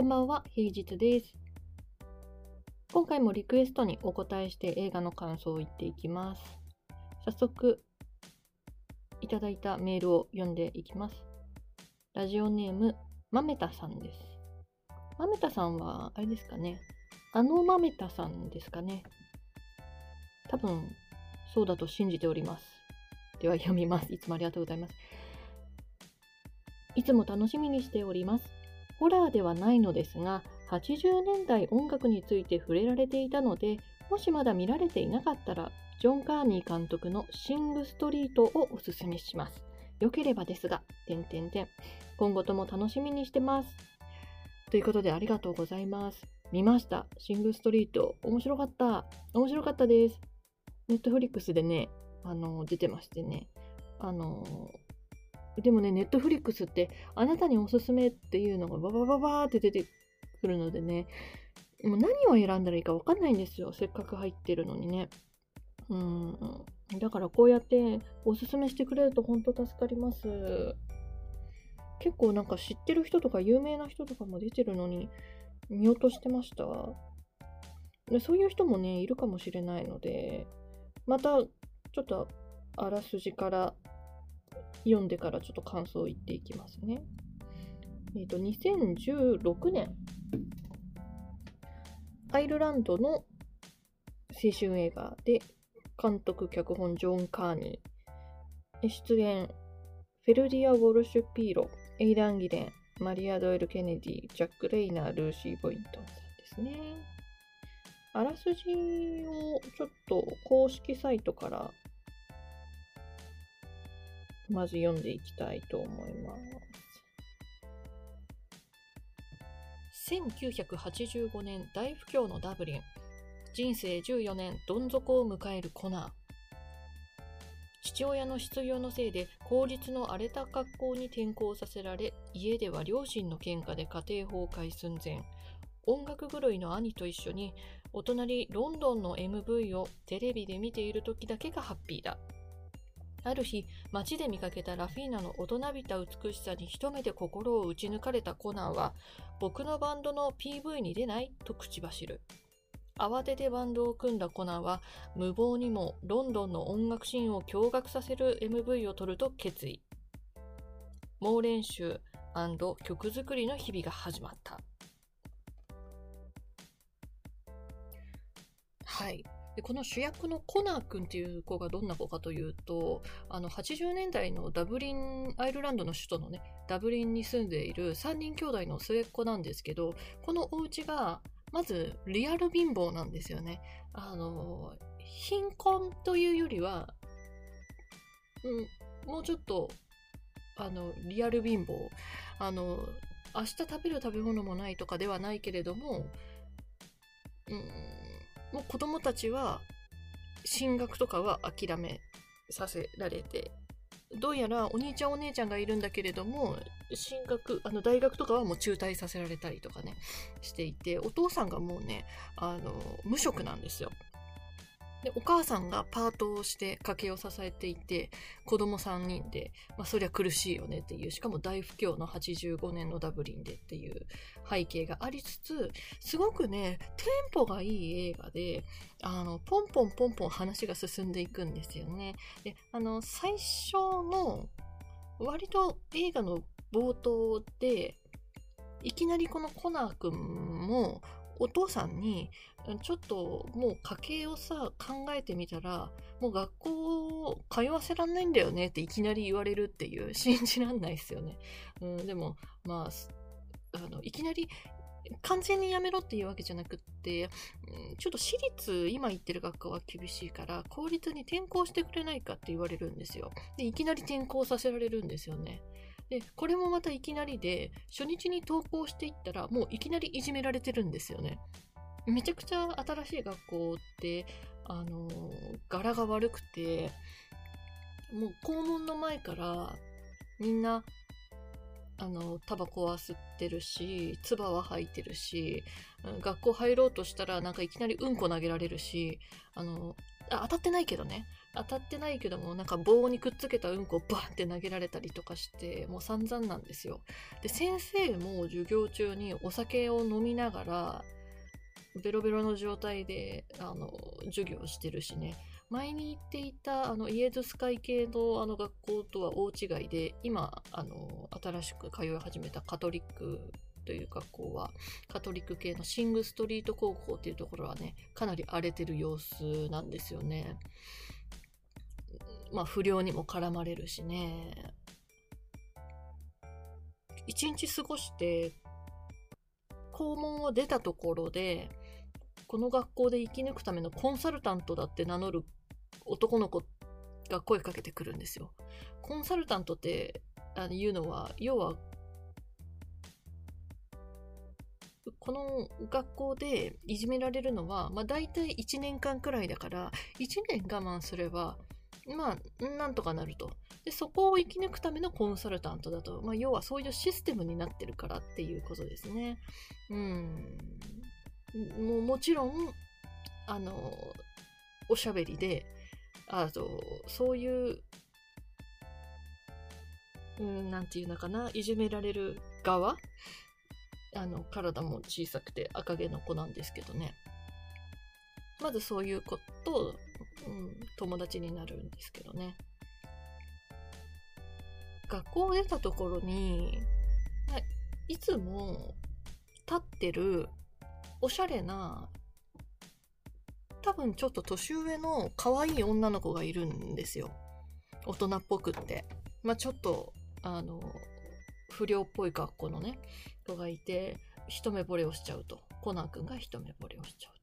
こんばんは、平日です。今回もリクエストにお答えして映画の感想を言っていきます。早速、いただいたメールを読んでいきます。ラジオネーム、まめたさんです。まめたさんは、あれですかね。あのまめたさんですかね。多分、そうだと信じております。では読みます。いつもありがとうございます。いつも楽しみにしております。ホラーではないのですが、80年代音楽について触れられていたので、もしまだ見られていなかったら、ジョン・カーニー監督のシング・ストリートをおすすめします。よければですが、点々点。今後とも楽しみにしてます。ということでありがとうございます。見ました。シング・ストリート。面白かった。面白かったです。ネットフリックスでね、あの、出てましてね。あの、でもね、ネットフリックスって、あなたにおすすめっていうのがババババーって出てくるのでね、もう何を選んだらいいか分かんないんですよ。せっかく入ってるのにね。うん。だからこうやっておすすめしてくれると本当助かります。結構なんか知ってる人とか有名な人とかも出てるのに見落としてました。でそういう人もね、いるかもしれないので、またちょっとあらすじから読んでからちょっと感想を言っていきますね。えっ、と、2016年、アイルランドの青春映画で、監督、脚本、ジョン・カーニー、出演、フェルディア・ウォルシュ・ピーロ、エイダン・ギレン、マリア・ドイル・ケネディ、ジャック・レイナー、ルーシー・ボイントンさんですね。あらすじをちょっと公式サイトからまず読んでいきたいと思います。1985年大不況のダブリン。人生14年どん底を迎えるコナー。父親の失業のせいで公立の荒れた学校に転校させられ、家では両親の喧嘩で家庭崩壊寸前。音楽狂いの兄と一緒にお隣ロンドンの MV をテレビで見ている時だけがハッピーだ。ある日、街で見かけたラフィーナの大人びた美しさに一目で心を打ち抜かれたコナンは、僕のバンドの PV に出ない？と口走る。慌ててバンドを組んだコナンは、無謀にもロンドンの音楽シーンを驚愕させる MV を撮ると決意。猛練習曲作りの日々が始まった。はい。でこの主役のコナー君っていう子がどんな子かというとあの80年代のダブリンアイルランドの首都のねダブリンに住んでいる3人兄弟の末っ子なんですけどこのお家がまずリアル貧乏なんですよね。あの貧困というよりは、うん、もうちょっとあのリアル貧乏。あの明日食べる食べ物もないとかではないけれども、うんもう子供たちは進学とかは諦めさせられてどうやらお兄ちゃんお姉ちゃんがいるんだけれども進学あの大学とかはもう中退させられたりとかねしていてお父さんがもうねあの無職なんですよ。でお母さんがパートをして家計を支えていて子供3人で、まあ、そりゃ苦しいよねっていうしかも大不況の85年のダブリンでっていう背景がありつつすごくねテンポがいい映画であのポンポンポンポン話が進んでいくんですよね。であの最初の割と映画の冒頭でいきなりこのコナー君もお父さんにちょっともう家計をさ考えてみたらもう学校を通わせらんないんだよねっていきなり言われるっていう 信じらんないですよね、うん、でもまああのいきなり完全にやめろっていうわけじゃなくってちょっと私立今行ってる学校は厳しいから公立に転校してくれないかって言われるんですよ。でいきなり転校させられるんですよね。でこれもまたいきなりで初日に登校していったらもういきなりいじめられてるんですよね。めちゃくちゃ新しい学校ってあの柄が悪くてもう校門の前からみんなあのタバコは吸ってるし唾は吐いてるし学校入ろうとしたらなんかいきなりうんこ投げられるしあのあ当たってないけどね。当たってないけどもなんか棒にくっつけたうんこをバンって投げられたりとかしてもう散々なんですよ。で先生も授業中にお酒を飲みながらベロベロの状態であの授業してるしね。前に行っていたあのイエズス会系のあの学校とは大違いで今あの新しく通い始めたカトリックという学校はカトリック系のシングストリート高校っていうところはねかなり荒れてる様子なんですよね。まあ不良にも絡まれるしね一日過ごして校門を出たところでこの学校で生き抜くためのコンサルタントだって名乗る男の子が声かけてくるんですよ。コンサルタントってあのいうのは要はこの学校でいじめられるのは、まあ、大体1年間くらいだから1年我慢すればまあなんとかなると。でそこを生き抜くためのコンサルタントだと、まあ、要はそういうシステムになってるからっていうことですね。うん。もうもちろんあのおしゃべりであとそういううん、なんていうのかな、いじめられる側。あの、体も小さくて赤毛の子なんですけどね。まずそういう子と、うん、友達になるんですけどね。学校を出たところに、いつも立ってるおしゃれな、多分ちょっと年上の可愛い女の子がいるんですよ。大人っぽくって。まあちょっと、あの、不良っぽい格好のね、子がいて、一目惚れをしちゃうと。コナン君が一目惚れをしちゃう。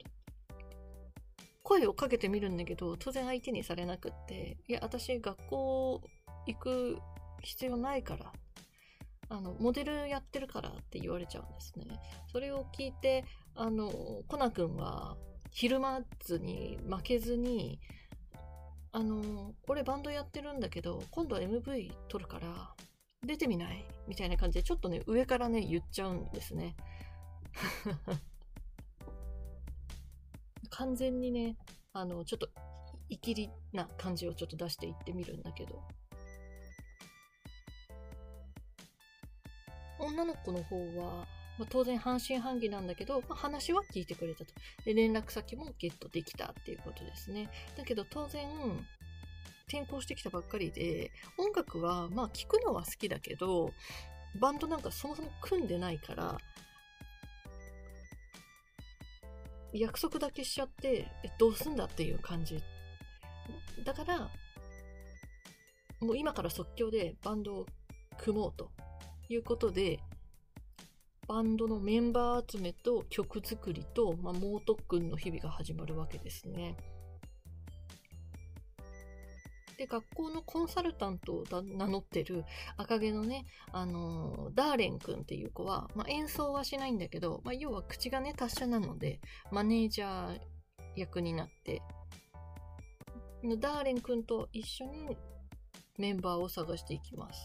声をかけてみるんだけど、当然相手にされなくって、いや、私学校行く必要ないから、あの、モデルやってるからって言われちゃうんですね。それを聞いて、あの、コナ君は、ひるまずに、負けずに、あの、俺バンドやってるんだけど、今度は MV 撮るから、出てみない？みたいな感じで、ちょっとね、上からね、言っちゃうんですね。完全にね、あの、ちょっと、いきりな感じをちょっと出していってみるんだけど。女の子の方は、まあ、当然半信半疑なんだけど、まあ、話は聞いてくれたと。で、連絡先もゲットできたっていうことですね。だけど当然、転校してきたばっかりで、音楽はまあ聴くのは好きだけど、バンドなんかそもそも組んでないから、約束だけしちゃって、え、どうすんだっていう感じ。だから、もう今から即興でバンドを組もうということで、バンドのメンバー集めと曲作りと、まあ、猛特訓の日々が始まるわけですね。で、学校のコンサルタントを名乗ってる赤毛のね、あのー、ダーレン君っていう子は、まあ、演奏はしないんだけど、まあ、要は口がね、達者なので、マネージャー役になって、ダーレン君と一緒にメンバーを探していきます。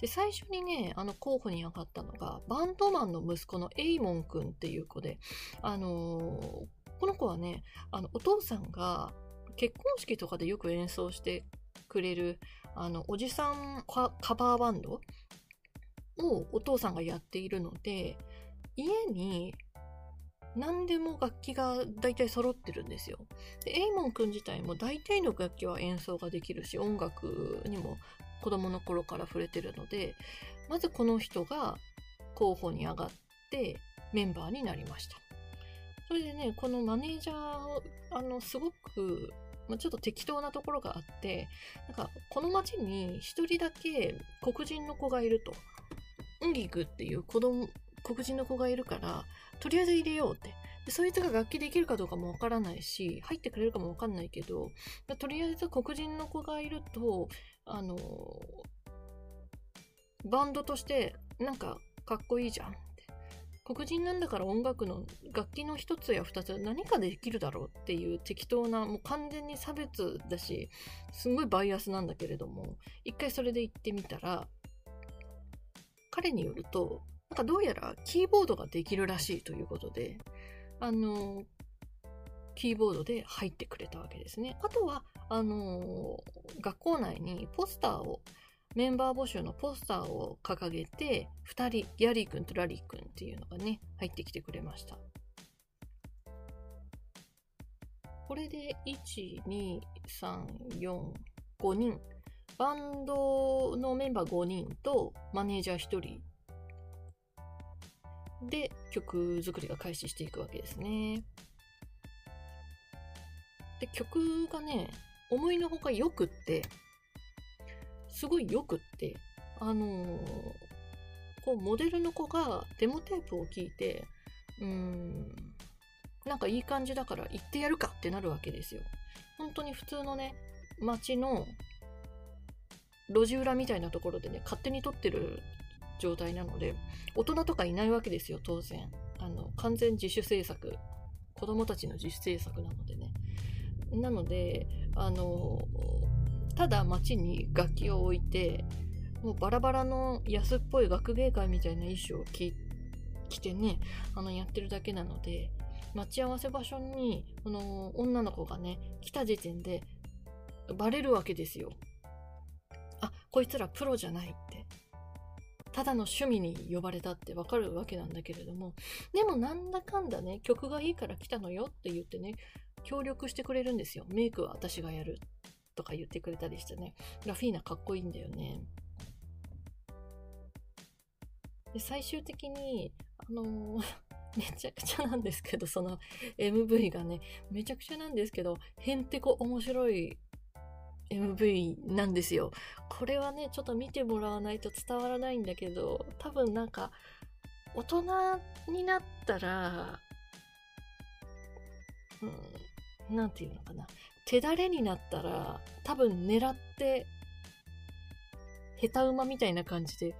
で、最初にね、あの候補に上がったのが、バンドマンの息子のエイモン君っていう子で、あのー、この子はね、あの、お父さんが、結婚式とかでよく演奏してくれる、あの、おじさんカバーバンドをお父さんがやっているので、家に何でも楽器が大体揃ってるんですよ。で、エイモン君自体も大体の楽器は演奏ができるし、音楽にも子供の頃から触れてるので、まずこの人が候補に上がってメンバーになりました。それでね、このマネージャー、あの、すごくまあ、ちょっと適当なところがあって、なんか、この町に一人だけ黒人の子がいると。ウンギグっていう子供、黒人の子がいるから、とりあえず入れようって。でそいつが楽器できるかどうかもわからないし、入ってくれるかもわかんないけど、とりあえず黒人の子がいると、あの、バンドとしてなんかかっこいいじゃん。黒人なんだから音楽の楽器の一つや二つ何かできるだろうっていう適当なもう完全に差別だしすごいバイアスなんだけれども一回それで行ってみたら彼によるとなんかどうやらキーボードができるらしいということであのキーボードで入ってくれたわけですね。あとは、あの、学校内にポスターを、メンバー募集のポスターを掲げて、2人、ギャリー君とラリー君っていうのがね、入ってきてくれました。これで、1、2、3、4、5人。バンドのメンバー5人とマネージャー1人で曲作りが開始していくわけですね。で、曲がね、思いのほかよくって、すごいよくって、あのー、こう、モデルの子がデモテープを聞いて、うーん、なんかいい感じだから行ってやるかってなるわけですよ。本当に普通のね、街の路地裏みたいなところでね、勝手に撮ってる状態なので、大人とかいないわけですよ、当然。あの、完全自主制作。子供たちの自主制作なのでね。なので、あの、ただ街に楽器を置いて、もうバラバラの安っぽい学芸会みたいな衣装を着てね、あの、やってるだけなので、待ち合わせ場所に、この女の子がね、来た時点で、バレるわけですよ。あ、こいつらプロじゃないって。ただの趣味に呼ばれたってわかるわけなんだけれども、でもなんだかんだね、曲がいいから来たのよって言ってね、協力してくれるんですよ。メイクは私がやるとか言ってくれたりしてね。ラフィーナかっこいいんだよね。で、最終的に、あのー、めちゃくちゃなんですけど、その MV がね、めちゃくちゃなんですけど、へんてこ面白い MV なんですよ。これはね、ちょっと見てもらわないと伝わらないんだけど、多分なんか、大人になったら、うん、なんていうのかな。手だれになったら、多分狙って、下手馬みたいな感じで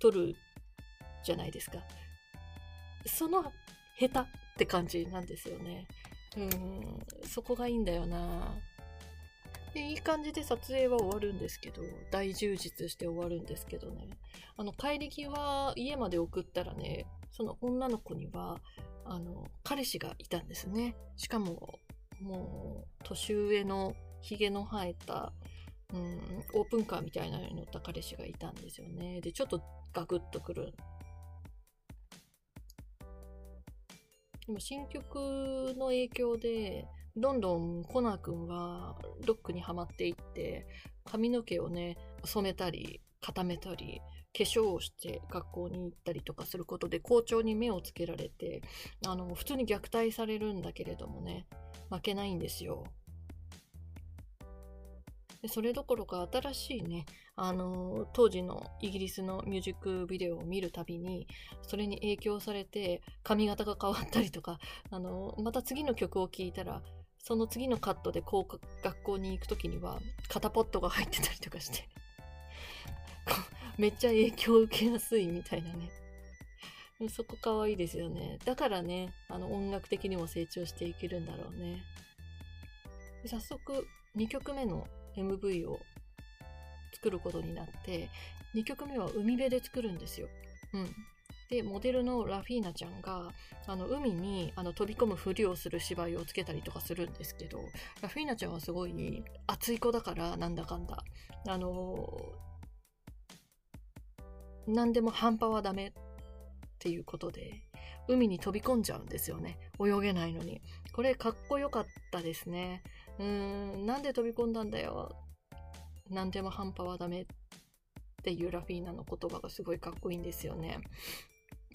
撮るじゃないですか。その下手って感じなんですよね。うん、そこがいいんだよな。で、いい感じで撮影は終わるんですけど、大充実して終わるんですけどね。あの、帰り際家まで送ったらね、その女の子には、あの、彼氏がいたんですね。しかも、もう、年上の髭の生えた、うん、オープンカーみたいなのに乗った彼氏がいたんですよね。で、ちょっとガクッとくる。でも新曲の影響で、どんどんコナー君はロックにはまっていって、髪の毛をね、染めたり、固めたり、化粧をして学校に行ったりとかすることで校長に目をつけられて、あの、普通に虐待されるんだけれどもね、負けないんですよ。でそれどころか新しいね、あの当時のイギリスのミュージックビデオを見るたびに、それに影響されて髪型が変わったりとか、あのまた次の曲を聴いたら、その次のカットでこう学校に行く時には肩ポットが入ってたりとかして めっちゃ影響を受けやすいみたいなね。そこ可愛いですよね。だからね、あの音楽的にも成長していけるんだろうね。早速2曲目の MV を作ることになって、2曲目は海辺で作るんですよ。うん。で、モデルのラフィーナちゃんが、あの、海にあの飛び込むふりをする芝居をつけたりとかするんですけど、ラフィーナちゃんはすごい熱い子だから、なんだかんだ。あのー、何でも半端はダメっていうことで、海に飛び込んじゃうんですよね。泳げないのに。これかっこよかったですね。うーん、なんで飛び込んだんだよ。何でも半端はダメっていうラフィーナの言葉がすごいかっこいいんですよね。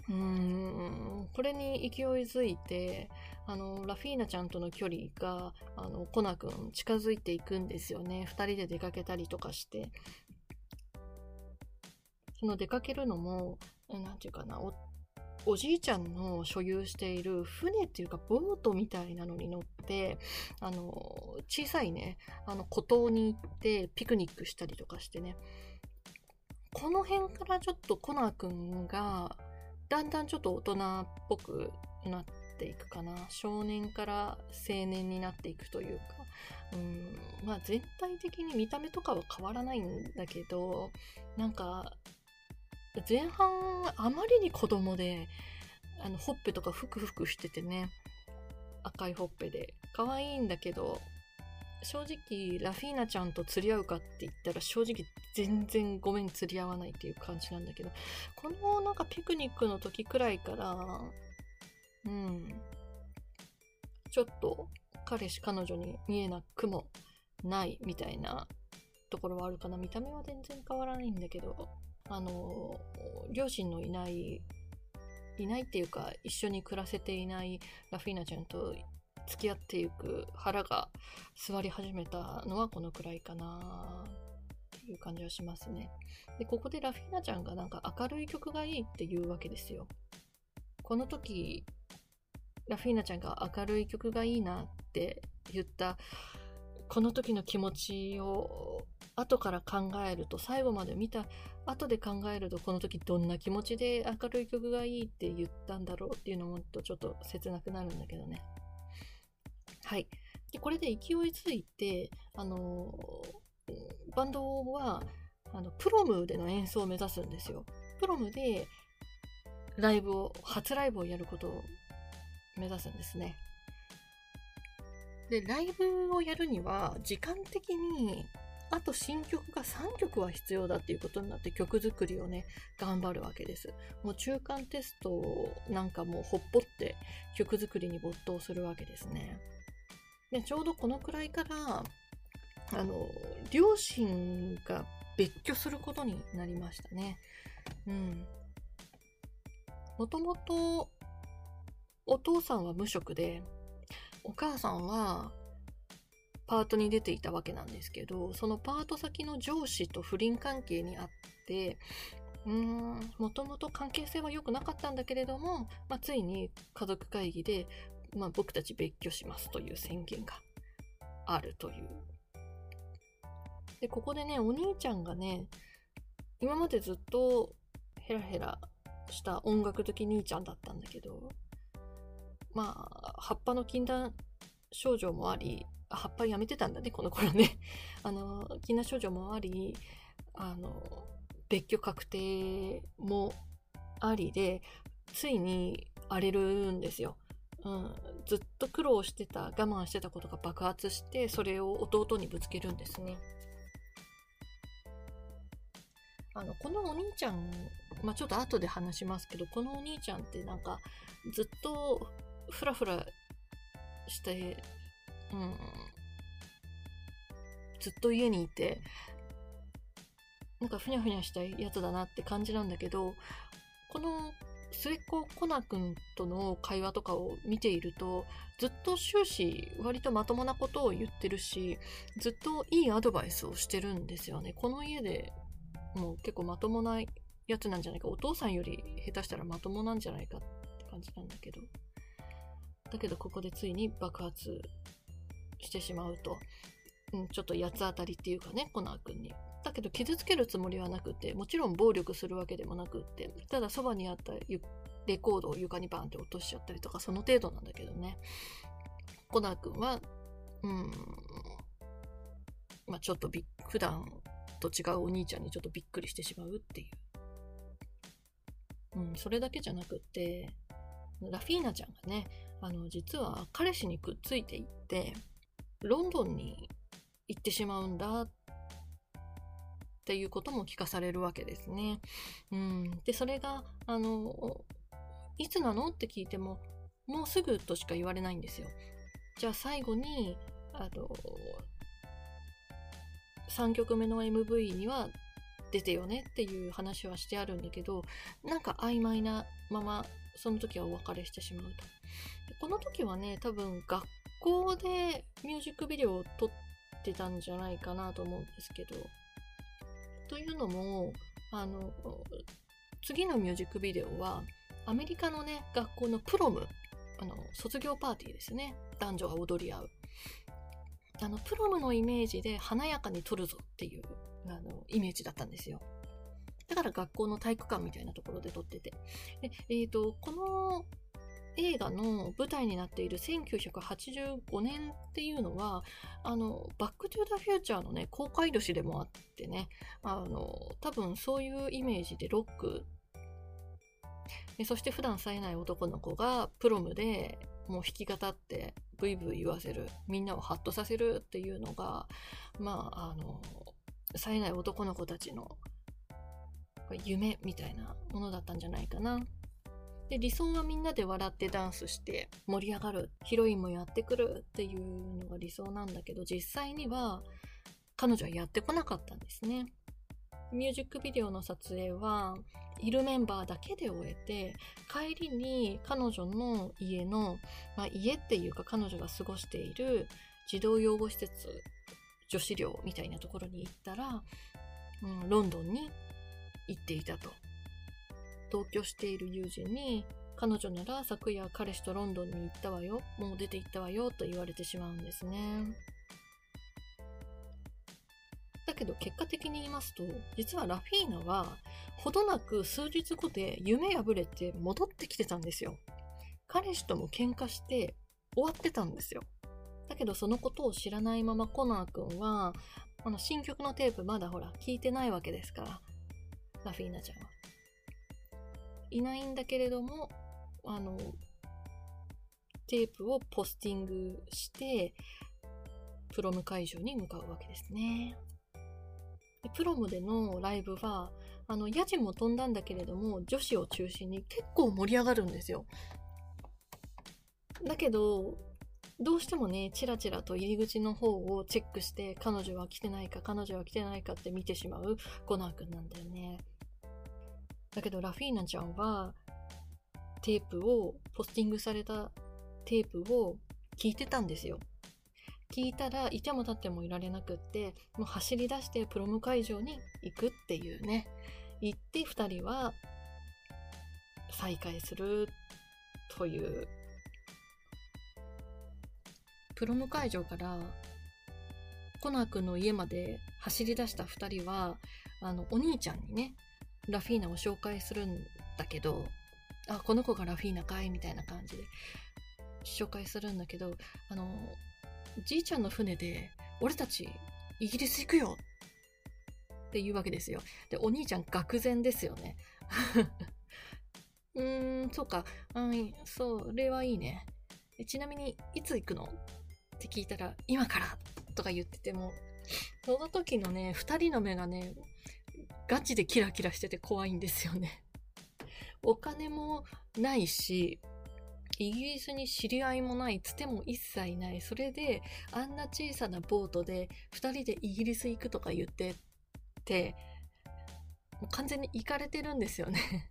うーん、これに勢いづいて、あの、ラフィーナちゃんとの距離が、あの、コナ君近づいていくんですよね。二人で出かけたりとかして。その出かけるのも、なんていうかな、お、おじいちゃんの所有している船っていうかボートみたいなのに乗って、あの、小さいね、あの、孤島に行ってピクニックしたりとかしてね。この辺からちょっとコナー君が、だんだんちょっと大人っぽくなっていくかな。少年から青年になっていくというか。うん、まあ全体的に見た目とかは変わらないんだけど、なんか、前半あまりに子供で、あの、ほっぺとかふくふくしててね、赤いほっぺで、可愛いんだけど、正直、ラフィーナちゃんと釣り合うかって言ったら、正直全然ごめん釣り合わないっていう感じなんだけど、このなんかピクニックの時くらいから、うん、ちょっと彼氏彼女に見えなくもないみたいなところはあるかな。見た目は全然変わらないんだけど、あの、両親のいない、いないっていうか、一緒に暮らせていないラフィーナちゃんと付き合っていく腹が座り始めたのはこのくらいかなっていう感じはしますね。で、ここでラフィーナちゃんがなんか明るい曲がいいって言うわけですよ。この時、ラフィーナちゃんが明るい曲がいいなって言ったこの時の気持ちを後から考えると最後まで見た後で考えるとこの時どんな気持ちで明るい曲がいいって言ったんだろうっていうのもとちょっと切なくなるんだけどね。はい。で、これで勢いづいて、あの、バンドは、あの、プロムでの演奏を目指すんですよ。プロムで、ライブを、初ライブをやることを目指すんですね。で、ライブをやるには、時間的に、あと新曲が3曲は必要だっていうことになって曲作りをね、頑張るわけです。もう中間テストなんかもうほっぽって曲作りに没頭するわけですね。で、ちょうどこのくらいから、あの、両親が別居することになりましたね。うん。もともと、お父さんは無職で、お母さんはパートに出ていたわけなんですけど、そのパート先の上司と不倫関係にあって、うーん、もともと関係性は良くなかったんだけれども、まあ、ついに家族会議でまあ、僕たち別居しますという宣言があるという。で、ここでね、お兄ちゃんがね、今までずっとヘラヘラした音楽的兄ちゃんだったんだけど、まあ、葉っぱの禁断症状もあり、葉っぱやめてたんだね、この頃ね。あの、禁断症状もあり、あの、別居確定もありで、ついに荒れるんですよ。うん、ずっと苦労してた我慢してたことが爆発してそれを弟にぶつけるんですねあのこのお兄ちゃん、まあ、ちょっと後で話しますけどこのお兄ちゃんってなんかずっとフラフラして、うん、ずっと家にいてなんかふにゃふにゃしたやつだなって感じなんだけどこの末っ子コナ君との会話とかを見ているとずっと終始割とまともなことを言ってるしずっといいアドバイスをしてるんですよね。この家でもう結構まともなやつなんじゃないか。お父さんより下手したらまともなんじゃないかって感じなんだけど。だけどここでついに爆発してしまうと、うん、ちょっと八つ当たりっていうかねコナー君に。だけど傷つけるつもりはなくてもちろん暴力するわけでもなくってただそばにあったレコードを床にバンって落としちゃったりとかその程度なんだけどね。コナー君はうんまあちょっとび普段と違うお兄ちゃんにちょっとびっくりしてしまうっていう、うん、それだけじゃなくってラフィーナちゃんがねあの実は彼氏にくっついていってロンドンに行ってしまうんだっていうことも聞かされるわけですね。うん、でそれがあのいつなのって聞いてももうすぐとしか言われないんですよ。じゃあ最後にあの3曲目の MV には出てよねっていう話はしてあるんだけどなんか曖昧なままその時はお別れしてしまうと。この時はね多分学校でミュージックビデオを撮ってたんじゃないかなと思うんですけどというのも、あの、次のミュージックビデオは、アメリカのね、学校のプロム、あの、卒業パーティーですね。男女が踊り合う。あの、プロムのイメージで華やかに撮るぞっていう、あの、イメージだったんですよ。だから学校の体育館みたいなところで撮ってて。で、えっ、ー、と、この映画の舞台になっている1985年っていうのは、あの、バックトゥザフューチャーのね、公開年でもあってね、あの、多分そういうイメージでロック、そして普段冴えない男の子がプロムでもう弾き語ってブイブイ言わせるみんなをハッとさせるっていうのがまああの冴えない男の子たちの夢みたいなものだったんじゃないかな。で理想はみんなで笑ってダンスして盛り上がるヒロインもやってくるっていうのが理想なんだけど実際には彼女はやってこなかったんですね。ミュージックビデオの撮影はいるメンバーだけで終えて帰りに彼女の家の、まあ、家っていうか彼女が過ごしている児童養護施設女子寮みたいなところに行ったら、うん、ロンドンに行っていたと同居している友人に彼女なら昨夜彼氏とロンドンに行ったわよもう出て行ったわよと言われてしまうんですね。だけど結果的に言いますと実はラフィーナはほどなく数日後で夢破れて戻ってきてたんですよ。彼氏とも喧嘩して終わってたんですよ。だけどそのことを知らないままコナー君はあの新曲のテープまだほら聞いてないわけですからラフィーナちゃんは。いないんだけれども、あの、テープをポスティングして、プロム会場に向かうわけですね。でプロムでのライブは、あの、ヤジも飛んだんだけれども、女子を中心に結構盛り上がるんですよ。だけど、どうしてもね、チラチラと入り口の方をチェックして、彼女は来てないか、彼女は来てないかって見てしまうコナー君なんだよね。だけどラフィーナちゃんはテープを、ポスティングされたテープを聞いてたんですよ。聞いたらいても立ってもいられなくって、もう走り出してプロム会場に行くっていうね。行って二人は再会するという。プロム会場からコナー君の家まで走り出した二人は、あの、お兄ちゃんにね、ラフィーナを紹介するんだけど、あ、この子がラフィーナかいみたいな感じで紹介するんだけど、あの、じいちゃんの船で、俺たちイギリス行くよって言うわけですよ。で、お兄ちゃん愕然ですよね。うーん、そうか。うん、それはいいね。ちなみに、いつ行くの？って聞いたら、今からとか言ってても、その時のね、二人の目がね、ガチでキラキラしてて怖いんですよね。お金もないし、イギリスに知り合いもないつても一切ない。それで、あんな小さなボートで二人でイギリス行くとか言ってって、もう完全に行かれてるんですよね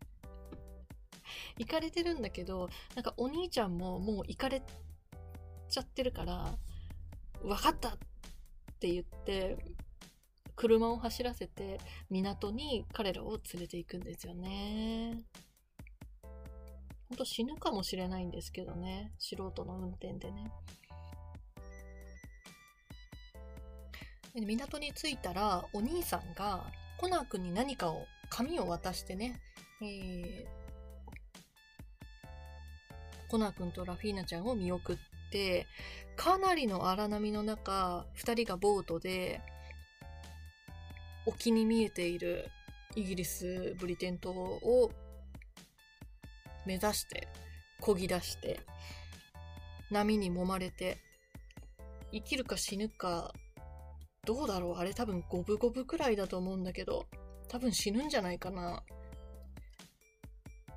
行かれてるんだけど、なんかお兄ちゃんももう行かれちゃってるから、わかったって言って、車を走らせて港に彼らを連れて行くんですよね。ほんと死ぬかもしれないんですけどね。素人の運転でね。港に着いたらお兄さんがコナー君に何かを紙を渡してね、えー、コナー君とラフィーナちゃんを見送ってかなりの荒波の中2人がボートで沖に見えているイギリスブリテン島を目指して漕ぎ出して波に揉まれて生きるか死ぬかどうだろう。あれ多分五分五分くらいだと思うんだけど多分死ぬんじゃないかな。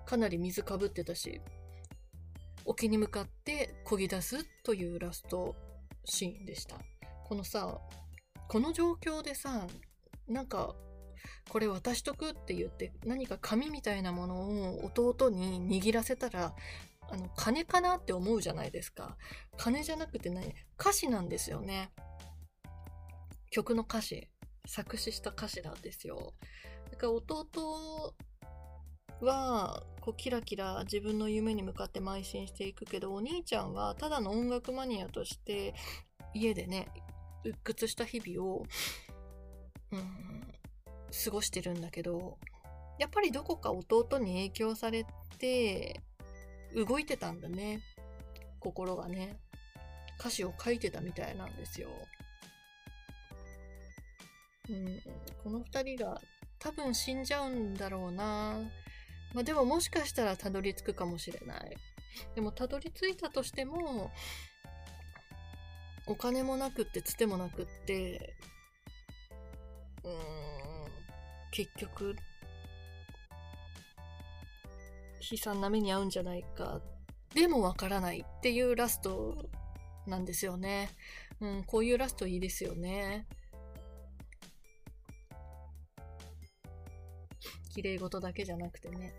かなり水かぶってたし沖に向かって漕ぎ出すというラストシーンでした。このさこの状況でさなんかこれ渡しとくって言って何か紙みたいなものを弟に握らせたらあの金かなって思うじゃないですか。金じゃなくて何？歌詞なんですよね。曲の歌詞。作詞した歌詞なんですよ。だから弟はこうキラキラ自分の夢に向かって邁進していくけどお兄ちゃんはただの音楽マニアとして家でね鬱屈した日々を過ごしてるんだけど、やっぱりどこか弟に影響されて、動いてたんだね。心がね。歌詞を書いてたみたいなんですよ。うん、この二人が多分死んじゃうんだろうな。まあでももしかしたらたどり着くかもしれない。でもたどり着いたとしてもお金もなくってつてもなくってうん結局悲惨な目に遭うんじゃないかでもわからないっていうラストなんですよね。うん、こういうラストいいですよね。綺麗事だけじゃなくてね。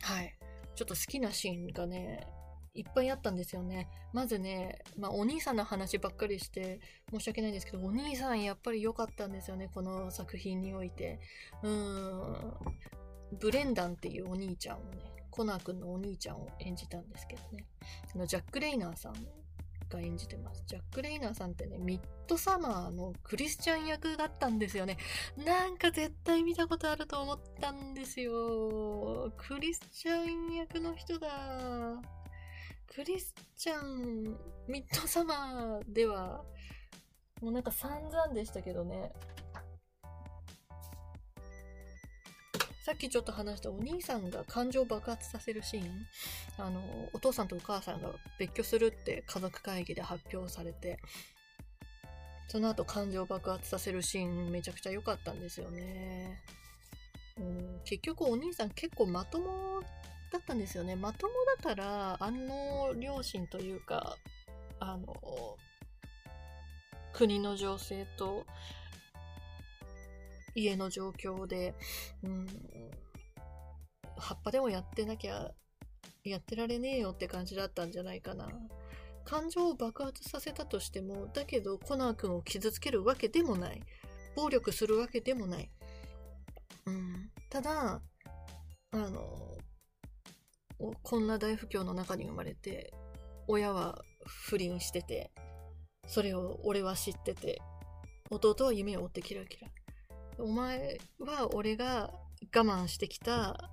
はい。ちょっと好きなシーンがね、いっぱいあったんですよね。まずね、まあお兄さんの話ばっかりして申し訳ないんですけど、お兄さんやっぱり良かったんですよね、この作品において。うーん。ブレンダンっていうお兄ちゃんをね、コナー君のお兄ちゃんを演じたんですけどね。あのジャック・レイナーさんが演じてます。ジャック・レイナーさんってね、ミッドサマーのクリスチャン役だったんですよね。なんか絶対見たことあると思ったんですよ。クリスチャン役の人だ。クリスチャン、ミッドサマーでは、もうなんか散々でしたけどね。さっきちょっと話したお兄さんが感情爆発させるシーン、あの、お父さんとお母さんが別居するって家族会議で発表されて、その後感情爆発させるシーンめちゃくちゃ良かったんですよね。うん、結局お兄さん結構まともだったんですよね。まともだから、あの両親というか、あの、国の情勢と家の状況で、うん、葉っぱでもやってなきゃ、やってられねえよって感じだったんじゃないかな。感情を爆発させたとしても、だけどコナー君を傷つけるわけでもない。暴力するわけでもない。うん、ただ、あの、こんな大不況の中に生まれて、親は不倫してて、それを俺は知ってて、弟は夢を追ってキラキラ。お前は俺が我慢してきた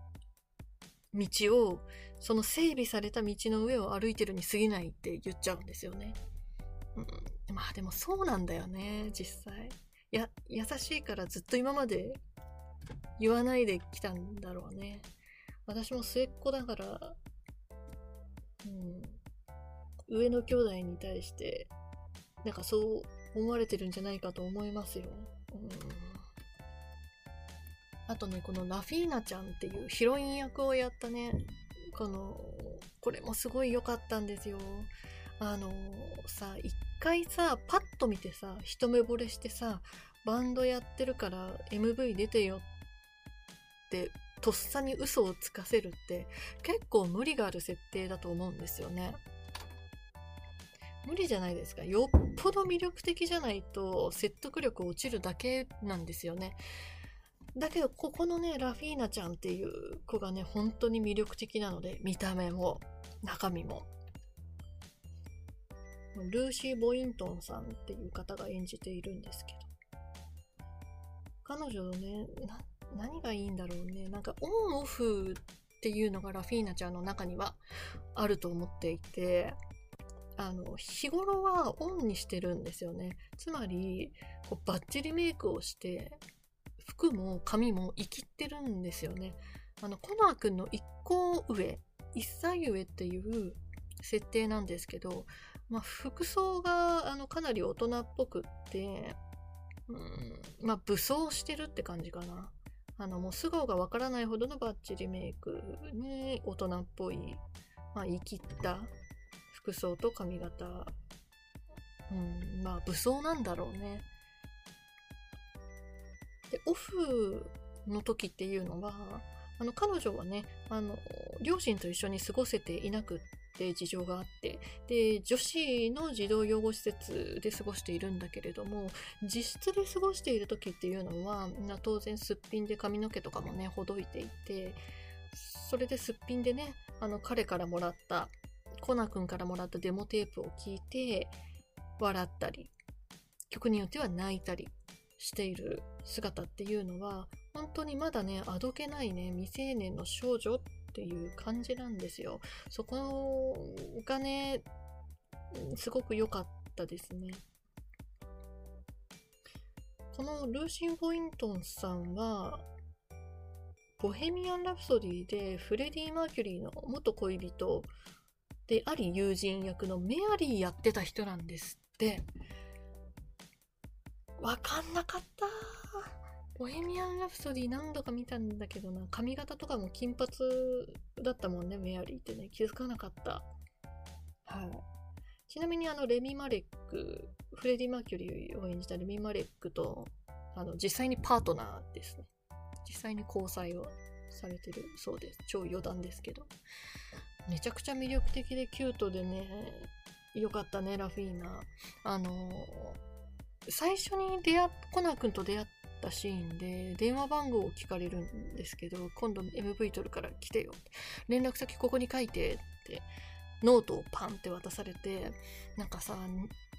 道を、その整備された道の上を歩いてるに過ぎないって言っちゃうんですよね。うん、まあでもそうなんだよね、実際。や、優しいからずっと今まで言わないできたんだろうね。私も末っ子だから、うん、上の兄弟に対して、なんかそう思われてるんじゃないかと思いますよ。うんあとね、このラフィーナちゃんっていうヒロイン役をやったね、この、これもすごい良かったんですよ。あの、さ、一回さ、パッと見てさ、一目惚れしてさ、バンドやってるから MV 出てよって、とっさに嘘をつかせるって結構無理がある設定だと思うんですよね。無理じゃないですか。よっぽど魅力的じゃないと説得力落ちるだけなんですよね。だけど、ここのね、ラフィーナちゃんっていう子がね、本当に魅力的なので、見た目も、中身も。ルーシー・ボイントンさんっていう方が演じているんですけど。彼女のね、何がいいんだろうね。なんか、オンオフっていうのがラフィーナちゃんの中にはあると思っていて、あの、日頃はオンにしてるんですよね。つまり、こうバッチリメイクをして、服も髪も生きってるんですよね。あの、コナー君の1個上、1歳上っていう設定なんですけど、まあ、服装があのかなり大人っぽくって、うん、まあ、武装してるって感じかな。あの、もう素顔がわからないほどのバッチリメイクに大人っぽい、まあ、生きった服装と髪型。うん、まあ、武装なんだろうね。で、オフの時っていうのは、あの、彼女はね、あの、両親と一緒に過ごせていなくって事情があって、で、女子の児童養護施設で過ごしているんだけれども、自室で過ごしている時っていうのは、当然すっぴんで髪の毛とかもね、ほどいていて、それですっぴんでね、あの、彼からもらった、コナ君からもらったデモテープを聞いて、笑ったり、曲によっては泣いたりしている姿っていうのは、本当にまだね、あどけないね、未成年の少女っていう感じなんですよ。そこがね、すごく良かったですね。このルーシン・ボイントンさんは、ボヘミアン・ラプソディでフレディ・マーキュリーの元恋人であり友人役のメアリーやってた人なんですってわかんなかったボヘミアン・ラプソディ何度か見たんだけどな。髪型とかも金髪だったもんねメアリーってね。気づかなかった。はい。ちなみにあのレミ・マレックフレディ・マーキュリーを演じたレミ・マレックとあの実際にパートナーですね。実際に交際をされてるそうです。超余談ですけど。めちゃくちゃ魅力的でキュートでねよかったねラフィーナ。あの最初に出会っコナー君と出会ったシーンで電話番号を聞かれるんですけど今度 MV 撮るから来てよ連絡先ここに書いてってノートをパンって渡されてなんかさ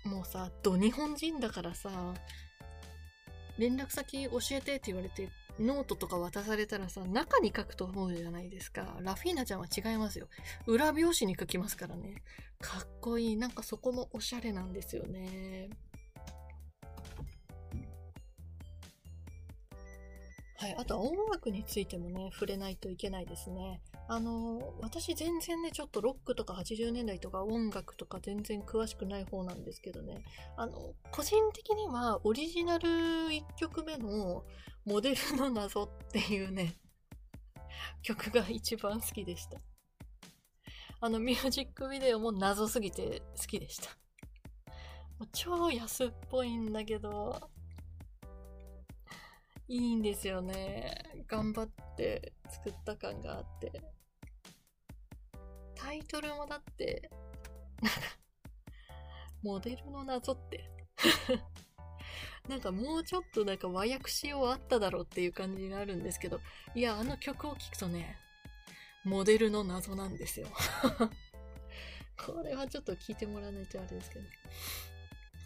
もうさど日本人だからさ連絡先教えてって言われてノートとか渡されたらさ、中に書くと思うじゃないですか。ラフィーナちゃんは違いますよ。裏表紙に書きますからね。かっこいい。なんかそこもおしゃれなんですよね。はい。あとは音楽についてもね、触れないといけないですね。あの、私全然ね、ちょっとロックとか80年代とか音楽とか全然詳しくない方なんですけどね、あの、個人的にはオリジナル1曲目のモデルの謎っていうね、曲が一番好きでした。あのミュージックビデオも謎すぎて好きでした。超安っぽいんだけど、いいんですよね。頑張って作った感があって。タイトルもだって、なんか、モデルの謎ってなんかもうちょっとなんか和訳しようあっただろうっていう感じがあるんですけど、いや、あの曲を聴くとね、モデルの謎なんですよ これはちょっと聞いてもらわないとあれですけど。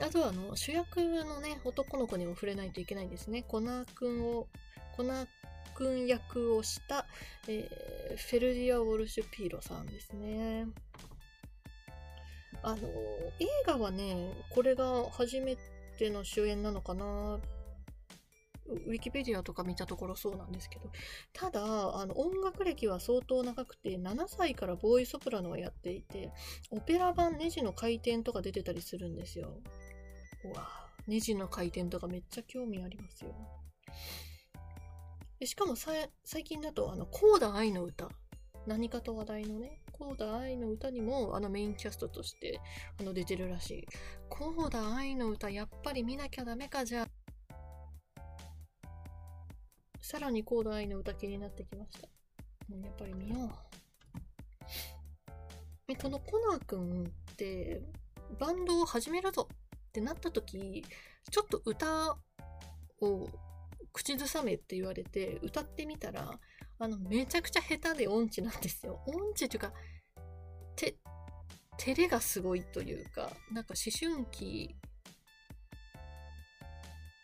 あとはあの、主役のね、男の子にも触れないといけないんですね。コナー君を、コナー君役をした、えー、フェルディア・ウォルシュ・ピーロさんですね。あの、映画はね、これが初めての主演なのかなウィキペディアとか見たところそうなんですけど、ただ、あの、音楽歴は相当長くて、7歳からボーイソプラノをやっていて、オペラ版ネジの回転とか出てたりするんですよ。わネジの回転とかめっちゃ興味ありますよ。でしかも最近だと、あの、コーダ愛の歌。何かと話題のね、コーダ愛の歌にも、あのメインキャストとして、あの、出てるらしい。コーダ愛の歌、やっぱり見なきゃダメか、じゃ。さらにコーダ愛の歌気になってきました。もうやっぱり見よう。え、このコナーくんって、バンドを始めるぞってなった時、ちょっと歌を口ずさめって言われて歌ってみたら、あの、めちゃくちゃ下手で音痴なんですよ。音痴というか、て、照れがすごいというか、なんか思春期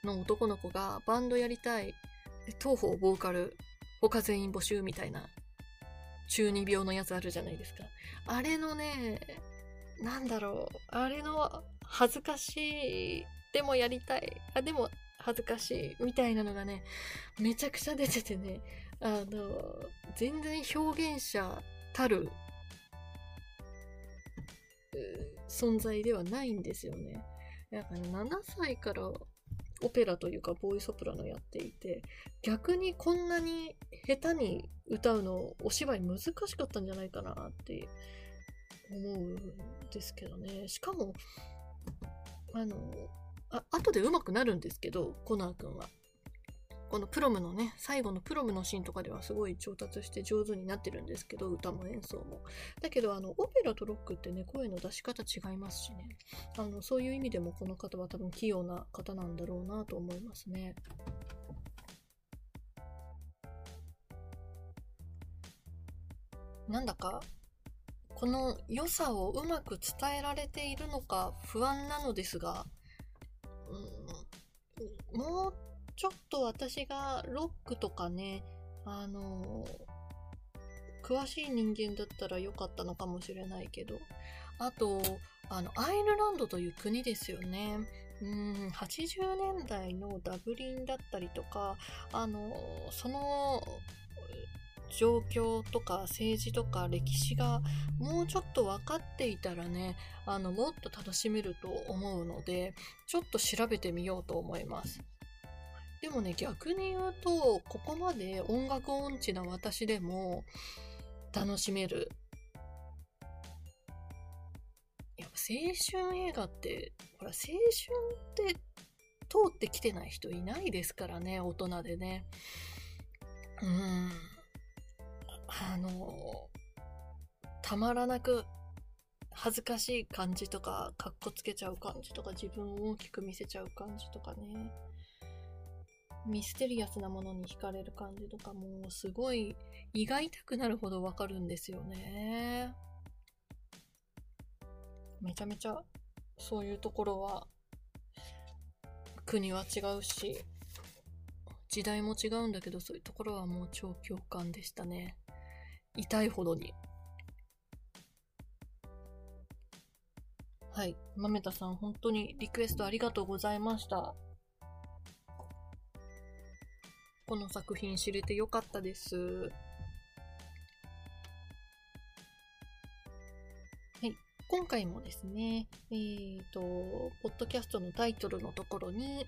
の男の子がバンドやりたい、東方ボーカル、他全員募集みたいな、中二病のやつあるじゃないですか。あれのね、なんだろう、あれの恥ずかしい、でもやりたい、あ、でも恥ずかしいみたいなのがね、めちゃくちゃ出ててね、あの、全然表現者たる存在ではないんですよね。だから7歳からオペラというかボーイソプラノやっていて、逆にこんなに下手に歌うのお芝居難しかったんじゃないかなって思うんですけどね。しかも、あの、あ後で上手くなるんですけど、コナー君は。このプロムのね、最後のプロムのシーンとかではすごい上達して上手になってるんですけど、歌も演奏も。だけど、あの、オペラとロックってね、声の出し方違いますしね。あの、そういう意味でもこの方は多分器用な方なんだろうなと思いますね。なんだか、この良さをうまく伝えられているのか不安なのですが、うん、もうちょっと私がロックとかね、あの詳しい人間だったらよかったのかもしれないけど、あと、あの、アイルランドという国ですよね。うん、80年代のダブリンだったりとか、あの、その状況とか政治とか歴史がもうちょっと分かっていたらねあのもっと楽しめると思うのでちょっと調べてみようと思います。でもね逆に言うとここまで音楽音痴な私でも楽しめる。やっぱ青春映画ってほら青春って通ってきてない人いないですからね大人でね。うん。あのたまらなく恥ずかしい感じとかかっこつけちゃう感じとか自分を大きく見せちゃう感じとかね。ミステリアスなものに惹かれる感じとかもすごい胃が痛くなるほどわかるんですよね。めちゃめちゃそういうところは国は違うし時代も違うんだけどそういうところはもう超共感でしたね。痛いほどに。はい。豆田さん本当にリクエストありがとうございました。この作品知れてよかったです。はい。今回もですねえっ、ー、とポッドキャストのタイトルのところに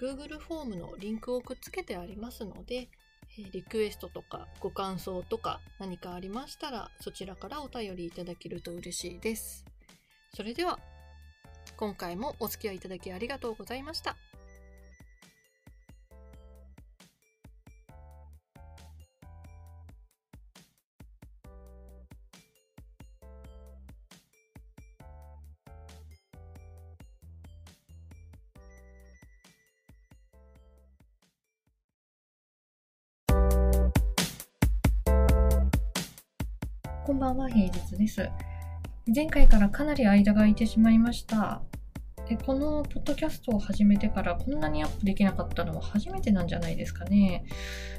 Google フォームのリンクをくっつけてありますので、リクエストとかご感想とか何かありましたらそちらからお便りいただけると嬉しいです。それでは今回もお付き合いいただきありがとうございました。んばんは、平日です。前回からかなり間が空いてしまいました。でこのポッドキャストを始めてからこんなにアップできなかったのは初めてなんじゃないですかね。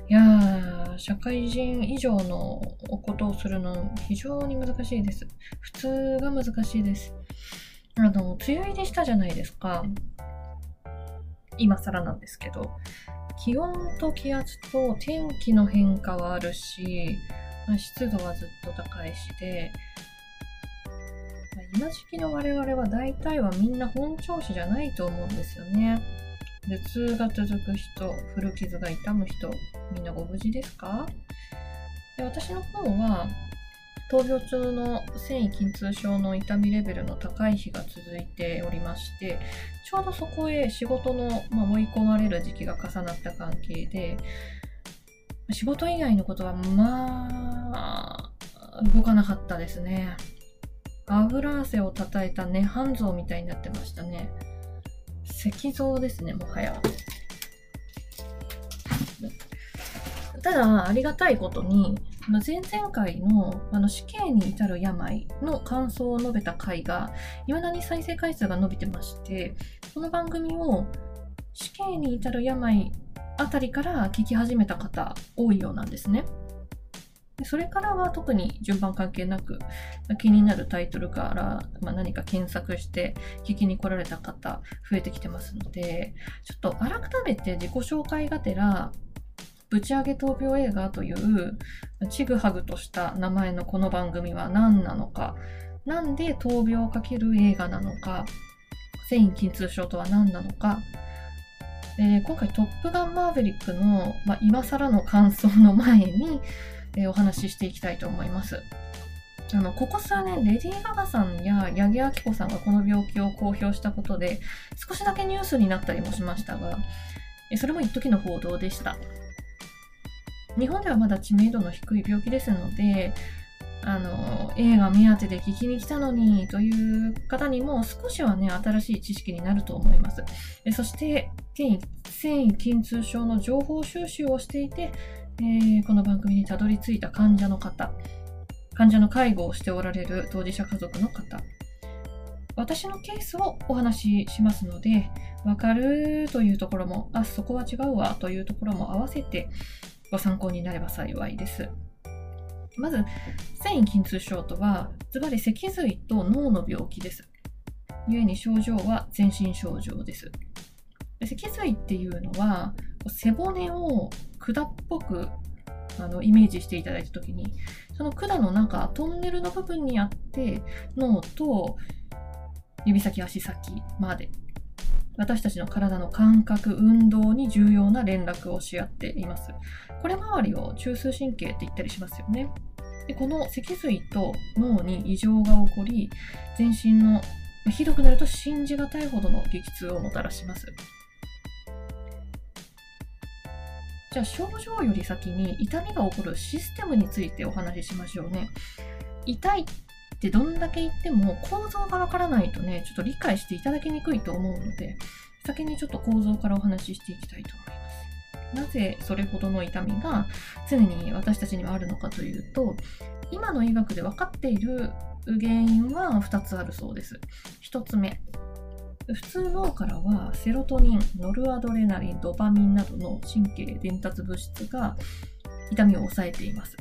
いやー、社会人以上のおことをするの非常に難しいです。普通が難しいです。あの、梅雨入りしたじゃないですか。今更なんですけど。気温と気圧と天気の変化はあるし、湿度はずっと高いしで、まあ、今時期の我々は大体はみんな本調子じゃないと思うんですよね。頭痛が続く人、古傷が痛む人、みんなご無事ですか？で私の方は、闘病中の繊維筋痛症の痛みレベルの高い日が続いておりまして、ちょうどそこへ仕事の、まあ、追い込まれる時期が重なった関係で、仕事以外のことはまあ動かなかったですね。油汗をたたいた涅槃像みたいになってましたね。石像ですねもはや。ただありがたいことに前々回のあの死刑に至る病の感想を述べた回が未だに再生回数が伸びてましてこの番組を死刑に至る病あたりから聞き始めた方多いようなんですね。それからは特に順番関係なく気になるタイトルから、まあ、何か検索して聞きに来られた方増えてきてますのでちょっと改めて自己紹介がてらぶち上げ闘病映画というちぐはぐとした名前のこの番組は何なのかなんで闘病をかける映画なのか繊維筋痛症とは何なのかえー、今回「トップガンマーヴェリックの」まあ、今更の感想の前に、えー、お話ししていきたいと思います。あのここ数年レディー・ガガさんや八木亜希子さんがこの病気を公表したことで少しだけニュースになったりもしましたがそれも一時の報道でした日本ではまだ知名度の低い病気ですのであの、映画目当てで聞きに来たのにという方にも少しはね、新しい知識になると思います。えそして、繊維筋痛症の情報収集をしていて、えー、この番組にたどり着いた患者の方、患者の介護をしておられる当事者家族の方、私のケースをお話ししますので、わかるというところも、あ、そこは違うわというところも合わせてご参考になれば幸いです。まず、繊維筋痛症とは、ズバリ脊髄と脳の病気です。故に症状は全身症状です。脊髄っていうのは、背骨を管っぽくあのイメージしていただいた時にその管の中トンネルの部分にあって脳と指先足先まで私たちの体の感覚運動に重要な連絡をし合っています。これ周りを中枢神経って言ったりしますよね。でこの脊髄と脳に異常が起こり全身のひどくなると信じがたいほどの激痛をもたらします。じゃあ症状より先に痛みが起こるシステムについてお話ししましょうね。痛いってどんだけ言っても構造がわからないとねちょっと理解していただきにくいと思うので先にちょっと構造からお話ししていきたいと思いますなぜそれほどの痛みが常に私たちにはあるのかというと今の医学で分かっている原因は2つあるそうです1つ目普通脳からはセロトニン、ノルアドレナリン、ドパミンなどの神経伝達物質が痛みを抑えています。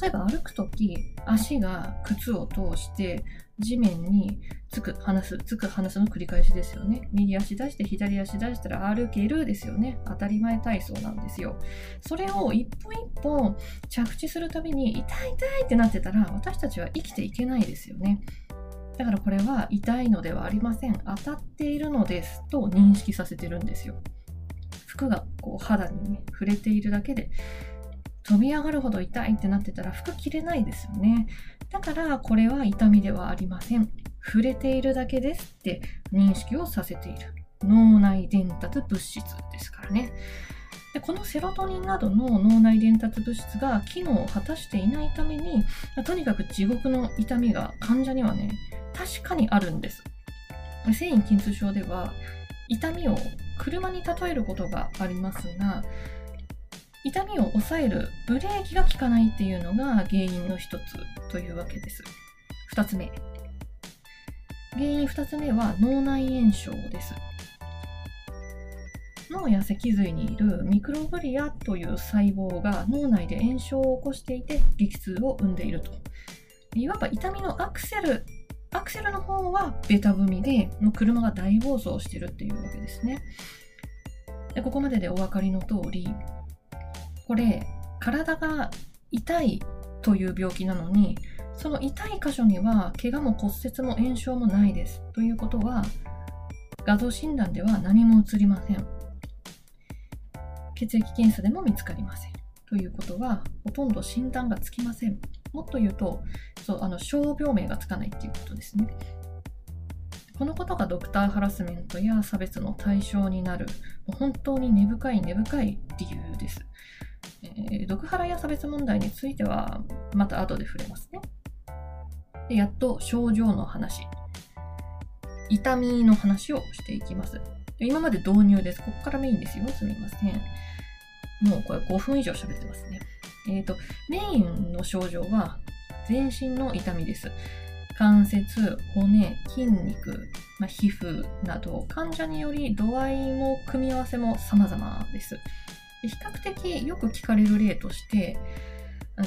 例えば歩くとき、足が靴を通して地面につく、離す、つく、離すの繰り返しですよね。右足出して左足出したら歩けるですよね。当たり前体操なんですよ。それを一歩一歩着地するたびに痛い痛いってなってたら私たちは生きていけないですよね。だからこれは痛いのではありません。当たっているのですと認識させてるんですよ。服がこう肌に、ね、触れているだけで飛び上がるほど痛いってなってたら服着れないですよね。だからこれは痛みではありません。触れているだけですって認識をさせている。脳内伝達物質ですからね。でこのセロトニンなどの脳内伝達物質が機能を果たしていないためにとにかく地獄の痛みが患者にはね確かにあるんです繊維筋痛症では痛みを車に例えることがありますが痛みを抑えるブレーキが効かないっていうのが原因の一つというわけです。2つ目。原因2つ目は脳内炎症です。脳や脊髄にいるミクログリアという細胞が脳内で炎症を起こしていて激痛を生んでいると。いわば痛みのアクセルアクセルの方はベタ踏みでもう車が大暴走してるっていうわけですね。でここまででお分かりの通りこれ体が痛いという病気なのにその痛い箇所には怪我も骨折も炎症もないですということは画像診断では何も映りません。血液検査でも見つかりませんということはほとんど診断がつきません。もっと言うとそうあの傷病名がつかないっていうことですね。このことがドクターハラスメントや差別の対象になる本当に根深い根深い理由です、えー、毒ハラや差別問題についてはまた後で触れますね。でやっと症状の話。痛みの話をしていきます。今まで導入です。ここからメインですよ。すみません。もうこれ5分以上喋ってますね。えっ、ー、と、メインの症状は全身の痛みです。関節、骨、筋肉、まあ、皮膚など患者により度合いも組み合わせも様々です。比較的よく聞かれる例として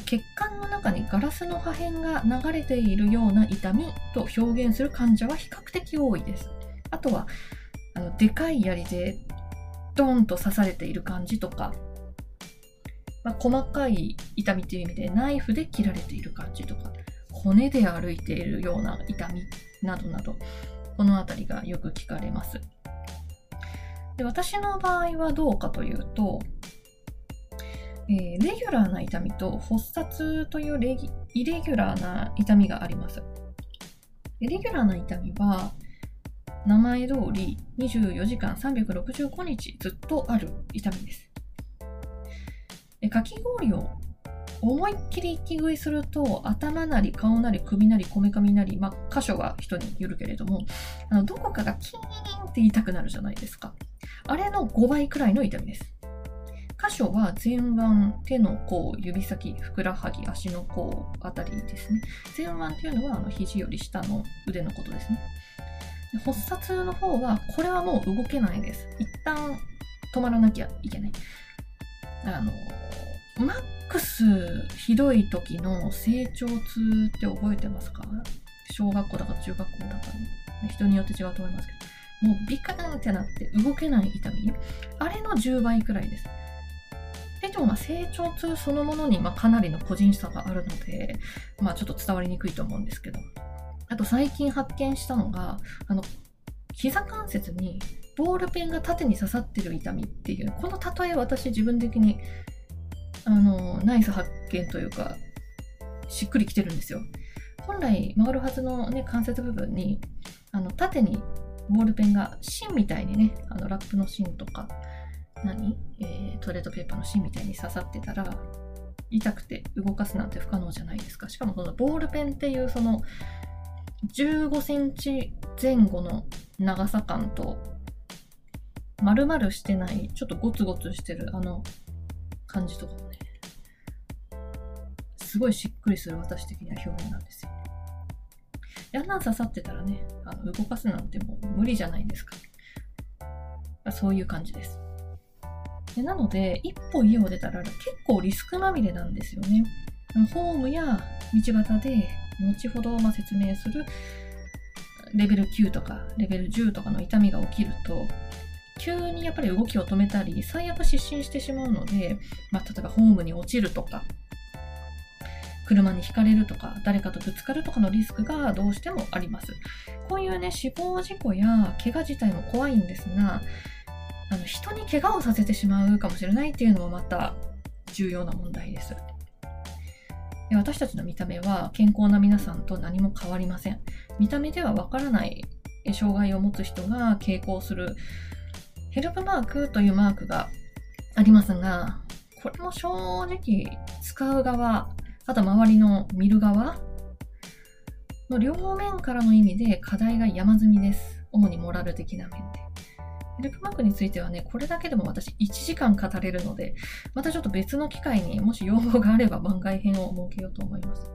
血管の中にガラスの破片が流れているような痛みと表現する患者は比較的多いです。あとはあのでかい槍でドーンと刺されている感じとかまあ、細かい痛みという意味でナイフで切られている感じとか骨で歩いているような痛みなどなどこの辺りがよく聞かれますで私の場合はどうかというと、えー、レギュラーな痛みと発作というレギイレギュラーな痛みがあります。レギュラーな痛みは名前通り24時間365日ずっとある痛みです。かき氷を思いっきり息食いすると頭なり顔なり首なりこめかみなり、まあ、箇所は人によるけれどもあのどこかがキーンって痛くなるじゃないですかあれの5倍くらいの痛みです箇所は前腕、手の甲、指先、ふくらはぎ、足の甲あたりですね。前腕っていうのはあの肘より下の腕のことですね。で発作の方は、これはもう動けないです。一旦止まらなきゃいけない。あの、マックスひどい時の成長痛って覚えてますか？小学校だか中学校だか、ね、人によって違うと思いますけど、もうビカーンってなって動けない痛み？あれの10倍くらいです。で、も成長痛そのものにまあかなりの個人差があるので、まあ、ちょっと伝わりにくいと思うんですけどあと最近発見したのがあの膝関節にボールペンが縦に刺さってる痛みっていうこの例え私自分的にあのナイス発見というかしっくりきてるんですよ。本来曲がるはずの、ね、関節部分にあの縦にボールペンが芯みたいにねあのラップの芯とか何、えー、トイレットペーパーの芯みたいに刺さってたら痛くて動かすなんて不可能じゃないですか。しかもそのボールペンっていうその15センチ前後の長さ感と丸々してないちょっとゴツゴツしてるあの感じとかもねすごいしっくりする私的には表現なんですよ。あんな刺さってたらねあの動かすなんてもう無理じゃないですか。そういう感じです。でなので、一歩家を出たら結構リスクまみれなんですよね。ホームや道端で後ほどま説明するレベル9とかレベル10とかの痛みが起きると、急にやっぱり動きを止めたり、最悪失神してしまうので、まあ、例えばホームに落ちるとか、車にひかれるとか、誰かとぶつかるとかのリスクがどうしてもあります。こういうね、死亡事故や怪我自体も怖いんですが、あの人に怪我をさせてしまうかもしれないっていうのもまた重要な問題です。で私たちの見た目は健康な皆さんと何も変わりません。見た目ではわからない障害を持つ人が傾向するヘルプマークというマークがありますが、これも正直使う側、あと周りの見る側の両面からの意味で課題が山積みです。主にモラル的な面で。ヘルプマークについてはね、これだけでも私1時間語れるので、またちょっと別の機会にもし要望があれば番外編を設けようと思います。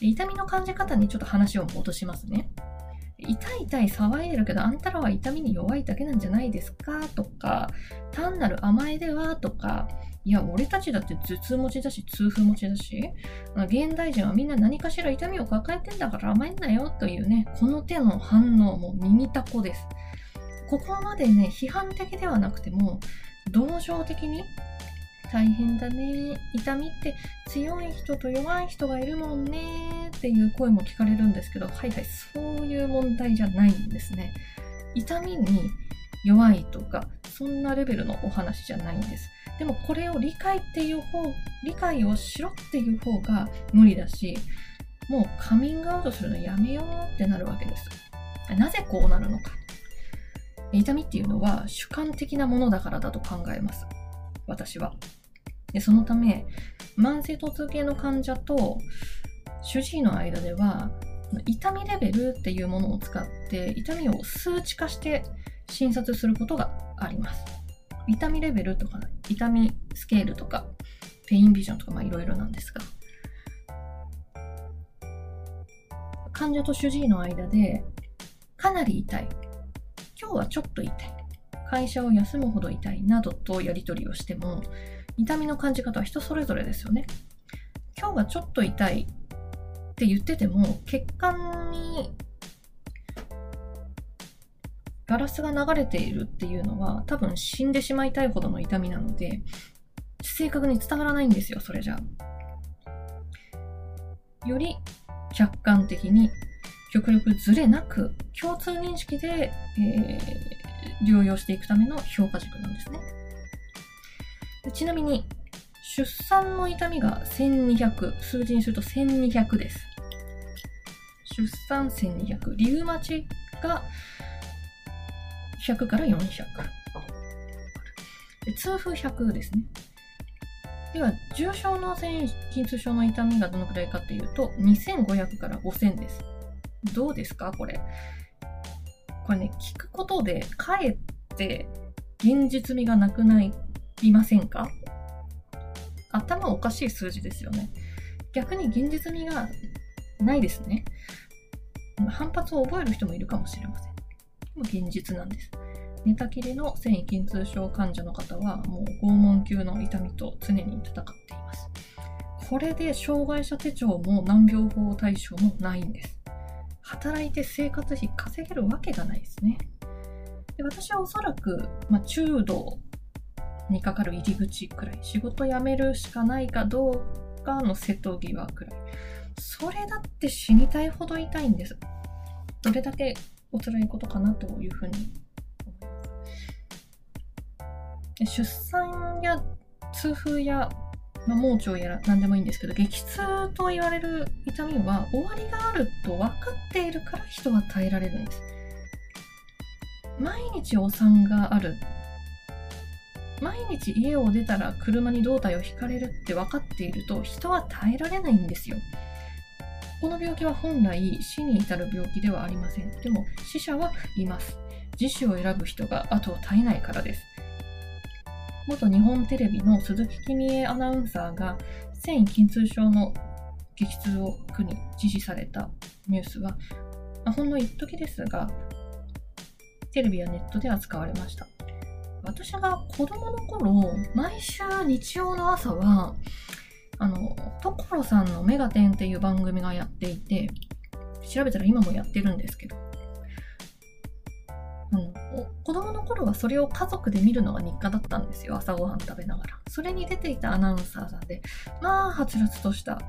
痛みの感じ方にちょっと話を戻しますね。痛い痛い騒いでるけどあんたらは痛みに弱いだけなんじゃないですか？とか単なる甘えでは？とか。いや俺たちだって頭痛持ちだし痛風持ちだし。現代人はみんな何かしら痛みを抱えてんだから甘えんなよというねこの手の反応も耳たこです。ここまでね、批判的ではなくても、同情的に、大変だね。痛みって強い人と弱い人がいるもんね。っていう声も聞かれるんですけど、はいはい、そういう問題じゃないんですね。痛みに弱いとか、そんなレベルのお話じゃないんです。でもこれを理解っていう方、理解をしろっていう方が無理だし、もうカミングアウトするのやめようってなるわけです。なぜこうなるのか。痛みっていうのは主観的なものだからだと考えます。私は。でそのため、慢性疼痛系の患者と主治医の間では、痛みレベルっていうものを使って痛みを数値化して診察することがあります。痛みレベルとか、痛みスケールとか、ペインビジョンとか、いろいろなんですが、患者と主治医の間で、かなり痛い、今日はちょっと痛い。会社を休むほど痛いなどとやり取りをしても、痛みの感じ方は人それぞれですよね。今日はちょっと痛いって言ってても、血管にガラスが流れているっていうのは多分死んでしまいたいほどの痛みなので、正確に伝わらないんですよ、それじゃあ。より客観的に極力ずれなく共通認識で、えー、療養していくための評価軸なんですね。ちなみに、出産の痛みが1200、数字にすると1200です。出産1200、リウマチが100から400。痛風100ですね。では、重症の繊維筋痛症の痛みがどのくらいかっていうと、2500から5000です。どうですか？これ。これね、聞くことで、かえって現実味がなくないりませんか？頭おかしい数字ですよね。逆に現実味がないですね。反発を覚える人もいるかもしれません。でも現実なんです。寝たきりの繊維筋痛症患者の方はもう拷問級の痛みと常に戦っています。これで障害者手帳も難病法対象もないんです。働いて生活費稼げるわけがないですね。で私はおそらく、まあ、中度にかかる入り口くらい、仕事辞めるしかないかどうかの瀬戸際くらい。それだって死にたいほど痛いんです。どれだけお辛いことかなというふうに思います。出産や痛風や、まあ、盲腸やら何でもいいんですけど、激痛と言われる痛みは終わりがあると分かっているから人は耐えられるんです。毎日お産がある。毎日家を出たら車に胴体を引かれるって分かっていると人は耐えられないんですよ。この病気は本来死に至る病気ではありません。でも死者はいます。自死を選ぶ人が後を絶えないからです。元日本テレビの鈴木君江アナウンサーが繊維筋痛症の激痛を苦に自死されたニュースは、まほんの一時ですが、テレビやネットで扱われました。私が子供の頃、毎週日曜の朝は、あの、所さんのメガテンっていう番組がやっていて、調べたら今もやってるんですけど、あのお子供の頃はそれを家族で見るのが日課だったんですよ、朝ごはん食べながら。それに出ていたアナウンサーさんで、まあ、はつらつとした、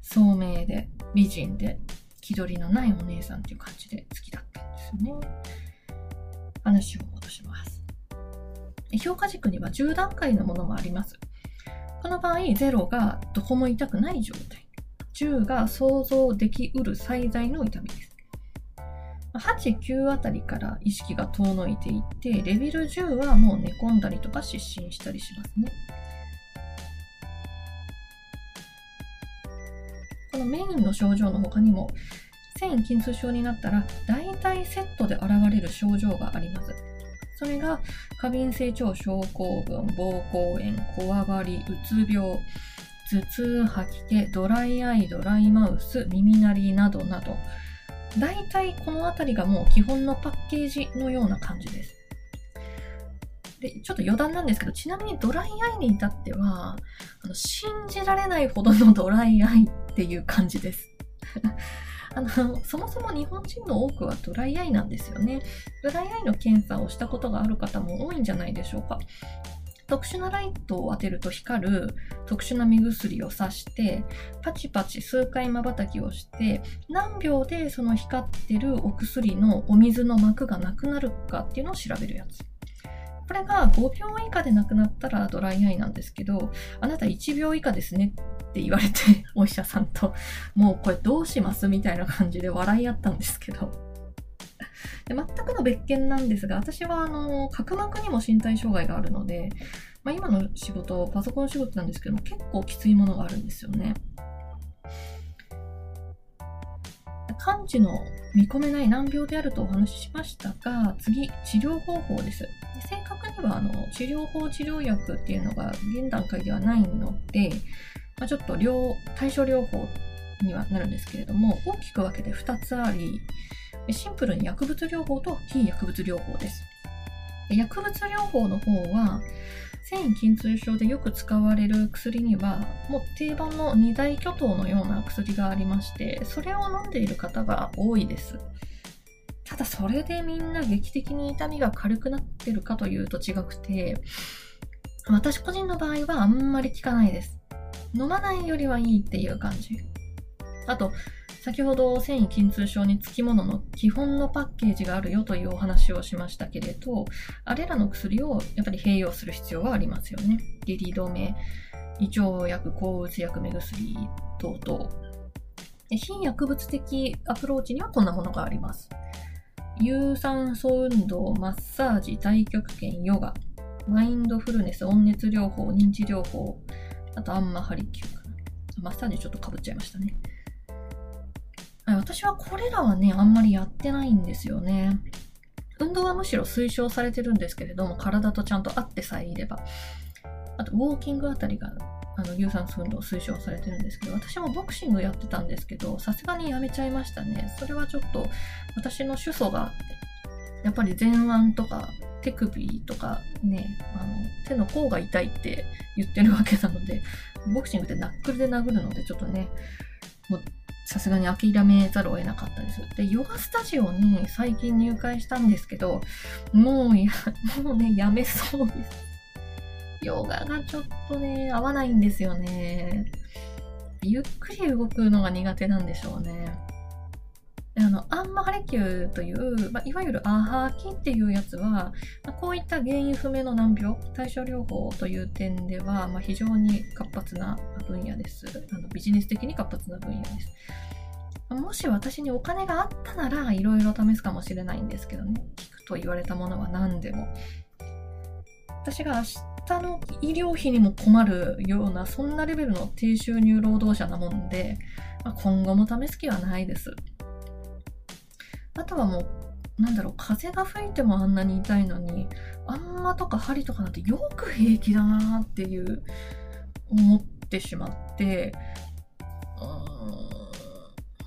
聡明で、美人で、気取りのないお姉さんっていう感じで好きだったんですよね。話を戻します。評価軸には10段階のものもあります。この場合、0がどこも痛くない状態。10が想像できうる最大の痛みです。8、9あたりから意識が遠のいていって、レベル10はもう寝込んだりとか失神したりしますね。このメインの症状の他にも、繊維筋痛症になったら大体セットで現れる症状があります。それが過敏性腸症候群、膀胱炎、こわばり、うつ病、頭痛、吐き気、ドライアイ、ドライマウス、耳鳴りなどなど、大体このあたりがもう基本のパッケージのような感じです。で、ちょっと余談なんですけど、ちなみにドライアイに至っては、あの信じられないほどのドライアイっていう感じです。あの、そもそも日本人の多くはドライアイなんですよね。ドライアイの検査をしたことがある方も多いんじゃないでしょうか。特殊なライトを当てると光る特殊な目薬をさして、パチパチ数回瞬きをして、何秒でその光ってるお薬のお水の膜がなくなるかっていうのを調べるやつ。これが5秒以下でなくなったらドライアイなんですけど、あなた1秒以下ですねって言われて、お医者さんと、もうこれどうしますみたいな感じで笑い合ったんですけど。で全くの別件なんですが、私はあの角膜にも身体障害があるので、まあ、今の仕事、パソコン仕事なんですけども、結構きついものがあるんですよね。完治の見込めない難病であるとお話ししましたが、次、治療方法です。正確にはあの治療法、治療薬っていうのが現段階ではないので、まあ、ちょっと療対処療法にはなるんですけれども、大きく分けて2つあり、シンプルに薬物療法と非薬物療法です。薬物療法の方は、繊維筋痛症でよく使われる薬には、もう定番の二大巨頭のような薬がありまして、それを飲んでいる方が多いです。ただそれでみんな劇的に痛みが軽くなってるかというと違くて、私個人の場合はあんまり効かないです。飲まないよりはいいっていう感じ。あと、先ほど繊維筋痛症につきものの基本のパッケージがあるよというお話をしましたけれど、あれらの薬をやっぱり併用する必要はありますよね。下痢止め、胃腸薬、抗うつ薬、目薬等々。非薬物的アプローチにはこんなものがあります。有酸素運動、マッサージ、太極拳、ヨガ、マインドフルネス、温熱療法、認知療法、あとアンマハリキューかな。マッサージちょっとかぶっちゃいましたね。私はこれらはね、あんまりやってないんですよね。運動はむしろ推奨されてるんですけれども、体とちゃんと合ってさえいれば。あと、ウォーキングあたりが、あの、有酸素運動推奨されてるんですけど、私もボクシングやってたんですけど、さすがにやめちゃいましたね。それはちょっと、私の主訴があって、やっぱり前腕とか手首とかね、あの、手の甲が痛いって言ってるわけなので、ボクシングってナックルで殴るので、ちょっとね、もうさすがに諦めざるを得なかったです。で、ヨガスタジオに最近入会したんですけど、もうや、もうね、やめそうです。ヨガがちょっとね、合わないんですよね。ゆっくり動くのが苦手なんでしょうね。あの、アンマハレキューという、まあ、いわゆるアハーキっていうやつは、まあ、こういった原因不明の難病、対症療法という点では、まあ、非常に活発な分野です。あのビジネス的に活発な分野です。もし私にお金があったなら、いろいろ試すかもしれないんですけどね。聞くと言われたものは何でも。私が明日の医療費にも困るような、そんなレベルの低収入労働者なもんで、まあ、今後も試す気はないです。あとはもう、なんだろう、風が吹いてもあんなに痛いのに、あんまとか針とかなんてよく平気だなっていう、思ってしまって、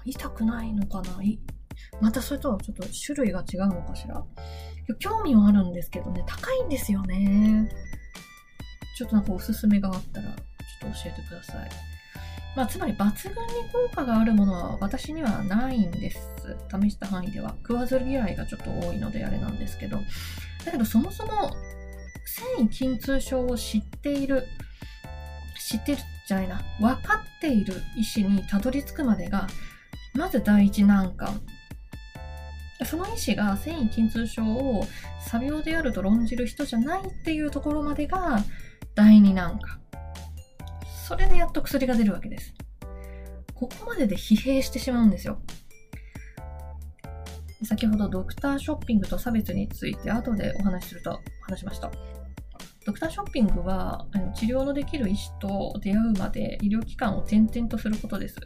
痛くないのかな？またそれとはちょっと種類が違うのかしら？興味はあるんですけどね、高いんですよね。ちょっとなんかおすすめがあったら、ちょっと教えてください。まあ、つまり抜群に効果があるものは私にはないんです。試した範囲では。食わず嫌いがちょっと多いのであれなんですけど。だけどそもそも繊維筋痛症を知っている、知ってるじゃないな、分かっている医師にたどり着くまでが、まず第一難関。その医師が繊維筋痛症を作病であると論じる人じゃないっていうところまでが第二難関。それでやっと薬が出るわけです。ここまでで疲弊してしまうんですよ。先ほどドクターショッピングと差別について後でお話しすると話しました。ドクターショッピングはあの治療のできる医師と出会うまで医療機関を転々とすることです。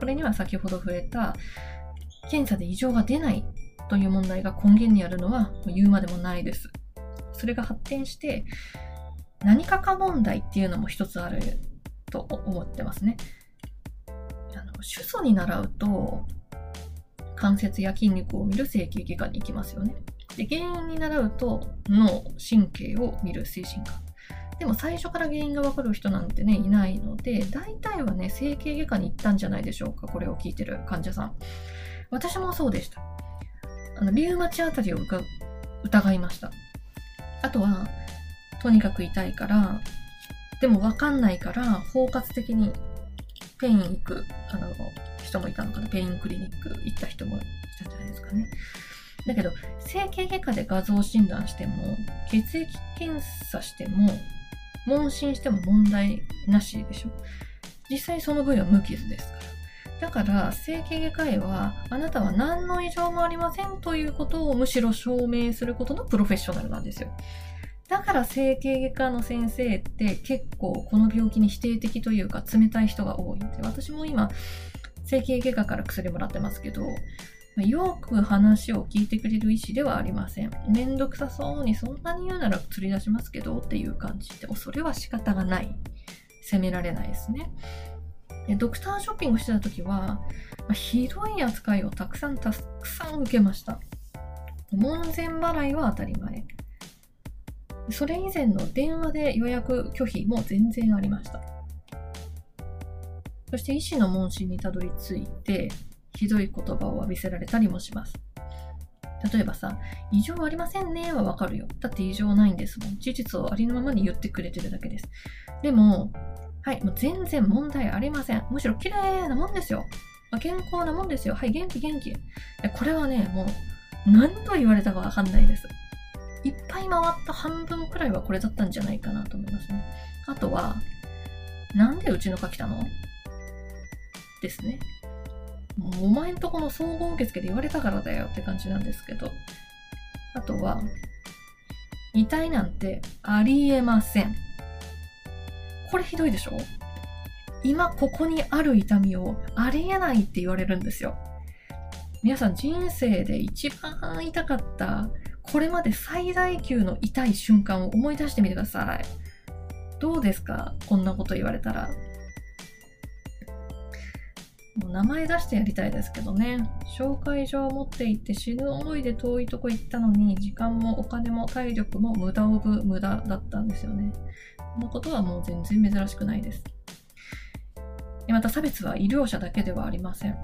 これには先ほど触れた検査で異常が出ないという問題が根源にあるのは言うまでもないです。それが発展して何かか問題っていうのも一つあると思ってますね。あの主訴に習うと関節や筋肉を見る整形外科に行きますよね。で原因に習うと脳、神経を見る精神科。でも最初から原因がわかる人なんてね、いないので、大体はね、整形外科に行ったんじゃないでしょうか。これを聞いてる患者さん。私もそうでした。あの、リウマチあたりを疑いました。あとは、とにかく痛いから、でもわかんないから、包括的にペイン行く、あの、人もいたのかな？ペインクリニック行った人もいたんじゃないですかね。だけど、整形外科で画像診断しても、血液検査しても、問診しても問題なしでしょ？実際その部位は無傷ですから。だから、整形外科医は、あなたは何の異常もありませんということをむしろ証明することのプロフェッショナルなんですよ。だから整形外科の先生って結構この病気に否定的というか冷たい人が多いんで、私も今、整形外科から薬もらってますけど、よく話を聞いてくれる医師ではありません。めんどくさそうにそんなに言うなら釣り出しますけどっていう感じで、それは仕方がない。責められないですね。でドクターショッピングしてた時は、ま、ひどい扱いをたくさんたくさん受けました。門前払いは当たり前。それ以前の電話で予約拒否も全然ありました。そして医師の問診にたどり着いて、ひどい言葉を浴びせられたりもします。例えばさ、異常ありませんねはわかるよ。だって異常ないんですもん。事実をありのままに言ってくれてるだけです。でも、はい、もう全然問題ありません。むしろ綺麗なもんですよ。健康なもんですよ。はい、元気元気。これはね、もう何と言われたかわかんないです。いっぱい回った半分くらいはこれだったんじゃないかなと思いますね。あとは、なんでうちの子来たの？ですね。お前んとこの総合受付で言われたからだよって感じなんですけど。あとは、遺体なんてありえません。これひどいでしょ？今ここにある痛みをありえないって言われるんですよ。皆さん人生で一番痛かったこれまで最大級の痛い瞬間を思い出してみてください。どうですか？こんなこと言われたら。もう名前出してやりたいですけどね。紹介状を持って行って死ぬ思いで遠いとこ行ったのに、時間もお金も体力も無駄オブ無駄だったんですよね。このことはもう全然珍しくないです。また差別は医療者だけではありません。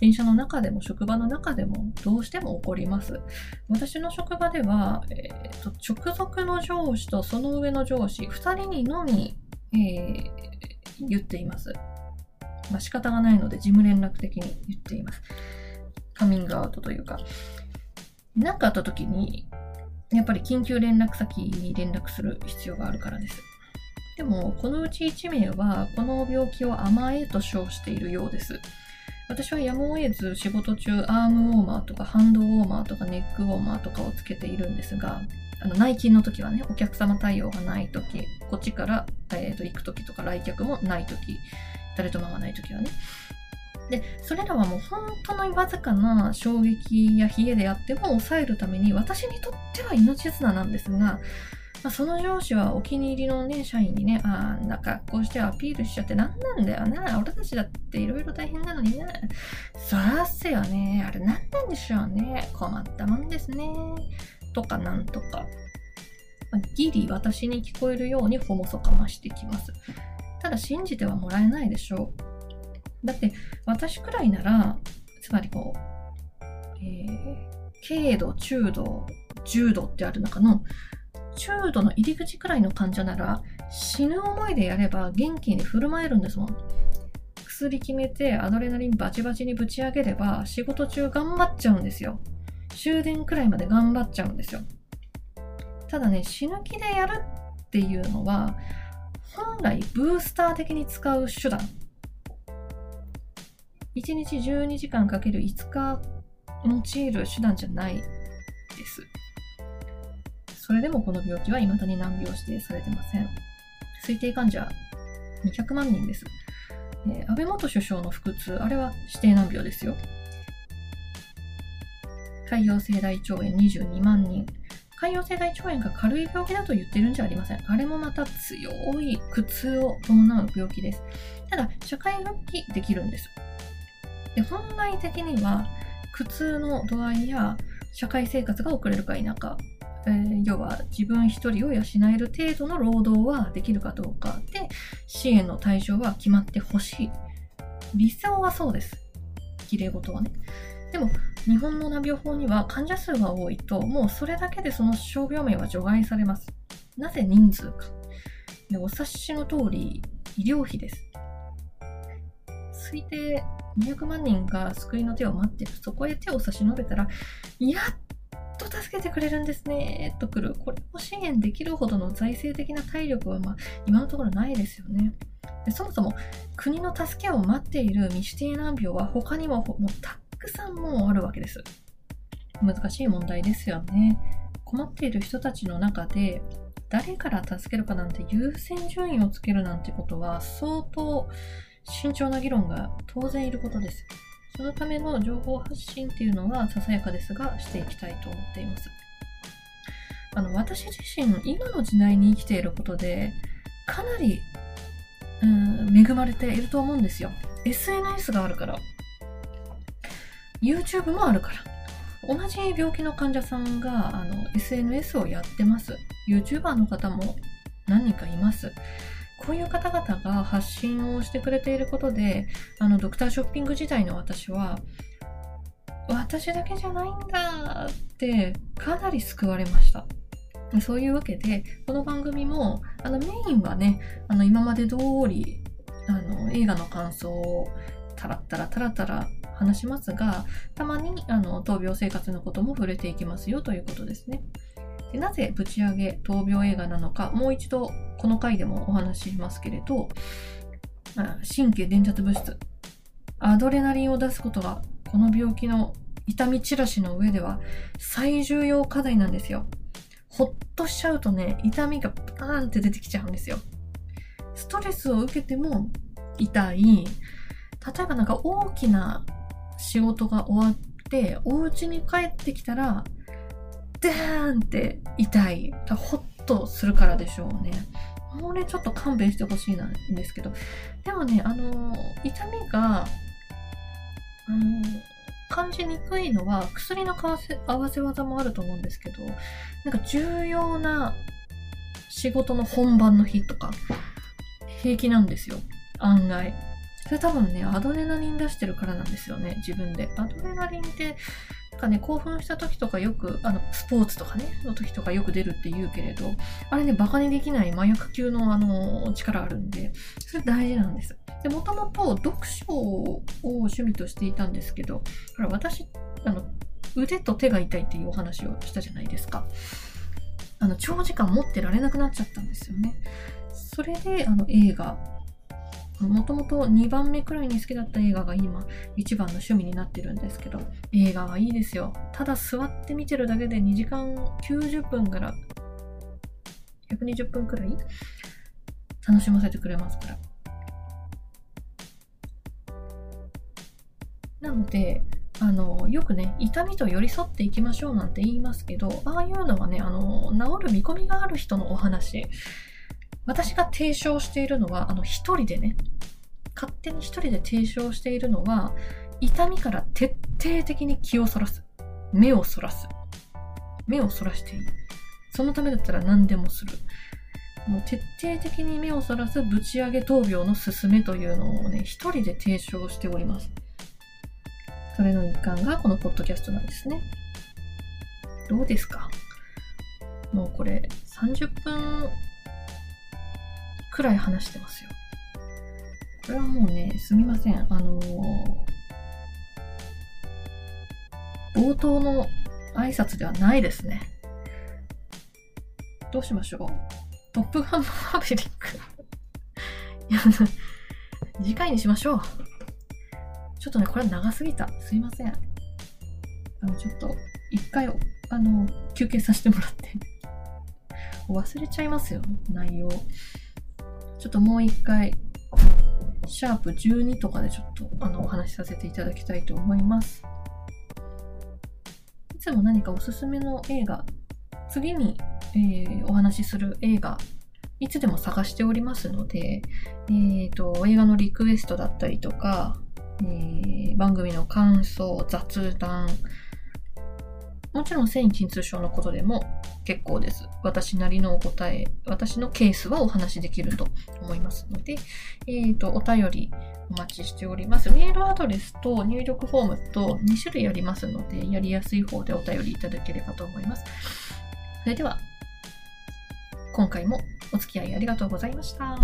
電車の中でも職場の中でもどうしても起こります。私の職場では、えーと直属の上司とその上の上司、2人にのみ、えー言っています。まあ、仕方がないので事務連絡的に言っています。カミングアウトというか。何かあった時に、やっぱり緊急連絡先に連絡する必要があるからです。でも、このうち1名は、この病気を甘えと称しているようです。私はやむを得ず仕事中、アームウォーマーとかハンドウォーマーとかネックウォーマーとかをつけているんですが、あの内勤の時はね、お客様対応がない時、こっちから、えー、と行く時とか来客もない時、誰とも会わない時はね。で、それらはもう本当のわずかな衝撃や冷えであっても抑えるために私にとっては命綱なんですが、まあ、その上司はお気に入りのね、社員にね、あんな格好してアピールしちゃって何なんだよな、俺たちだっていろいろ大変なのにね。そらっすよね、あれ何なんでしょうね、困ったもんですね。とかなんとか。まあギリ私に聞こえるようにほもそかましてきます。ただ信じてはもらえないでしょう。だって私くらいなら、つまりこう、えー、軽度、中度、重度ってある中の、中度の入り口くらいの患者なら、死ぬ思いでやれば元気に振る舞えるんですもん。薬決めてアドレナリンバチバチにぶち上げれば仕事中頑張っちゃうんですよ。終電くらいまで頑張っちゃうんですよ。ただね、死ぬ気でやるっていうのは、本来ブースター的に使う手段。1日12時間かける5日用いる手段じゃないです。それでもこの病気は未だに難病指定されてません。推定患者200万人です。えー安倍元首相の腹痛、あれは指定難病ですよ。潰瘍性大腸炎22万人。潰瘍性大腸炎が軽い病気だと言ってるんじゃありません。あれもまた強い苦痛を伴う病気です。ただ、社会復帰できるんです。で本来的には、苦痛の度合いや社会生活が遅れるか否か、えー要は自分一人を養える程度の労働はできるかどうかで、支援の対象は決まってほしい。理想はそうです。綺麗事はね。でも、日本の難病法には患者数が多いと、もうそれだけでその傷病名は除外されます。なぜ人数か。でお察しの通り、医療費です。推定200万人が救いの手を待ってる。そこへ手を差し伸べたら、やっと助けてくれるんですね、とくる。これを支援できるほどの財政的な体力は、まあ、今のところないですよね。でそもそも国の助けを待っている未指定難病は他にももうたくさんもうあるわけです。難しい問題ですよね。困っている人たちの中で誰から助けるかなんて優先順位をつけるなんてことは相当慎重な議論が当然いることです。そのための情報発信っていうのはささやかですがしていきたいと思っています。あの私自身今の時代に生きていることでかなりうん恵まれていると思うんですよ。SNS があるから。YouTube もあるから。同じ病気の患者さんがあの SNS をやってます。YouTuber の方も何人かいます。こういう方々が発信をしてくれていることで、あのドクターショッピング時代の私は、私だけじゃないんだってかなり救われました。そういうわけで、この番組も、あのメインはね、あの今まで通り、あの映画の感想をタラッタラタラタラ話しますが、たまにあの闘病生活のことも触れていきますよということですね。でなぜぶち上げ闘病映画なのか、もう一度この回でもお話ししますけれど、神経伝達物質、アドレナリンを出すことが、この病気の痛み散らしの上では最重要課題なんですよ。ほっとしちゃうとね、痛みがパーンって出てきちゃうんですよ。ストレスを受けても痛い。例えばなんか大きな仕事が終わって、お家に帰ってきたら、ダーンって痛い。だからホッとするからでしょうね。これちょっと勘弁してほしいなんですけど。でもね、あの、痛みが、あの、感じにくいのは薬の合わせ合わせ技もあると思うんですけど、なんか重要な仕事の本番の日とか、平気なんですよ。案外。それ多分ね、アドレナリン出してるからなんですよね、自分で。アドレナリンって、かね、興奮した時とかよく、あの、スポーツとかね、の時とかよく出るって言うけれど、あれね、バカにできない麻薬級のあの、力あるんで、それ大事なんです。で、もともと読書を趣味としていたんですけど、ほら、私、あの、腕と手が痛いっていうお話をしたじゃないですか。あの、長時間持ってられなくなっちゃったんですよね。それで、あの、映画、もともと2番目くらいに好きだった映画が今一番の趣味になってるんですけど映画はいいですよ。ただ座って見てるだけで2時間90分から120分くらい楽しませてくれますから。なのであのよくね痛みと寄り添っていきましょうなんて言いますけどああいうのはねあの治る見込みがある人のお話私が提唱しているのは、あの、一人でね、勝手に一人で提唱しているのは、痛みから徹底的に気をそらす。目をそらす。目をそらしていい。そのためだったら何でもする。もう徹底的に目をそらすぶち上げ闘病の勧めというのをね、一人で提唱しております。それの一環がこのポッドキャストなんですね。どうですか？もうこれ30分くらい話してますよ。これはもうね、すみません。あのー、冒頭の挨拶ではないですね。どうしましょうトップガンマーヴェリックいや、次回にしましょう。ちょっとね、これ長すぎた。すいません。あの、ちょっと、一回、あの、休憩させてもらって。忘れちゃいますよ、内容。ちょっともう一回、シャープ12とかでちょっとあのお話しさせていただきたいと思います。いつも何かおすすめの映画、次に、えー、お話しする映画、いつでも探しておりますので、えーと、映画のリクエストだったりとか、えー、番組の感想、雑談、もちろん繊維鎮痛症のことでも結構です。私なりのお答え、私のケースはお話しできると思いますので、えっ、ー、と、お便りお待ちしております。メールアドレスと入力フォームと2種類ありますので、やりやすい方でお便りいただければと思います。それでは、今回もお付き合いありがとうございました。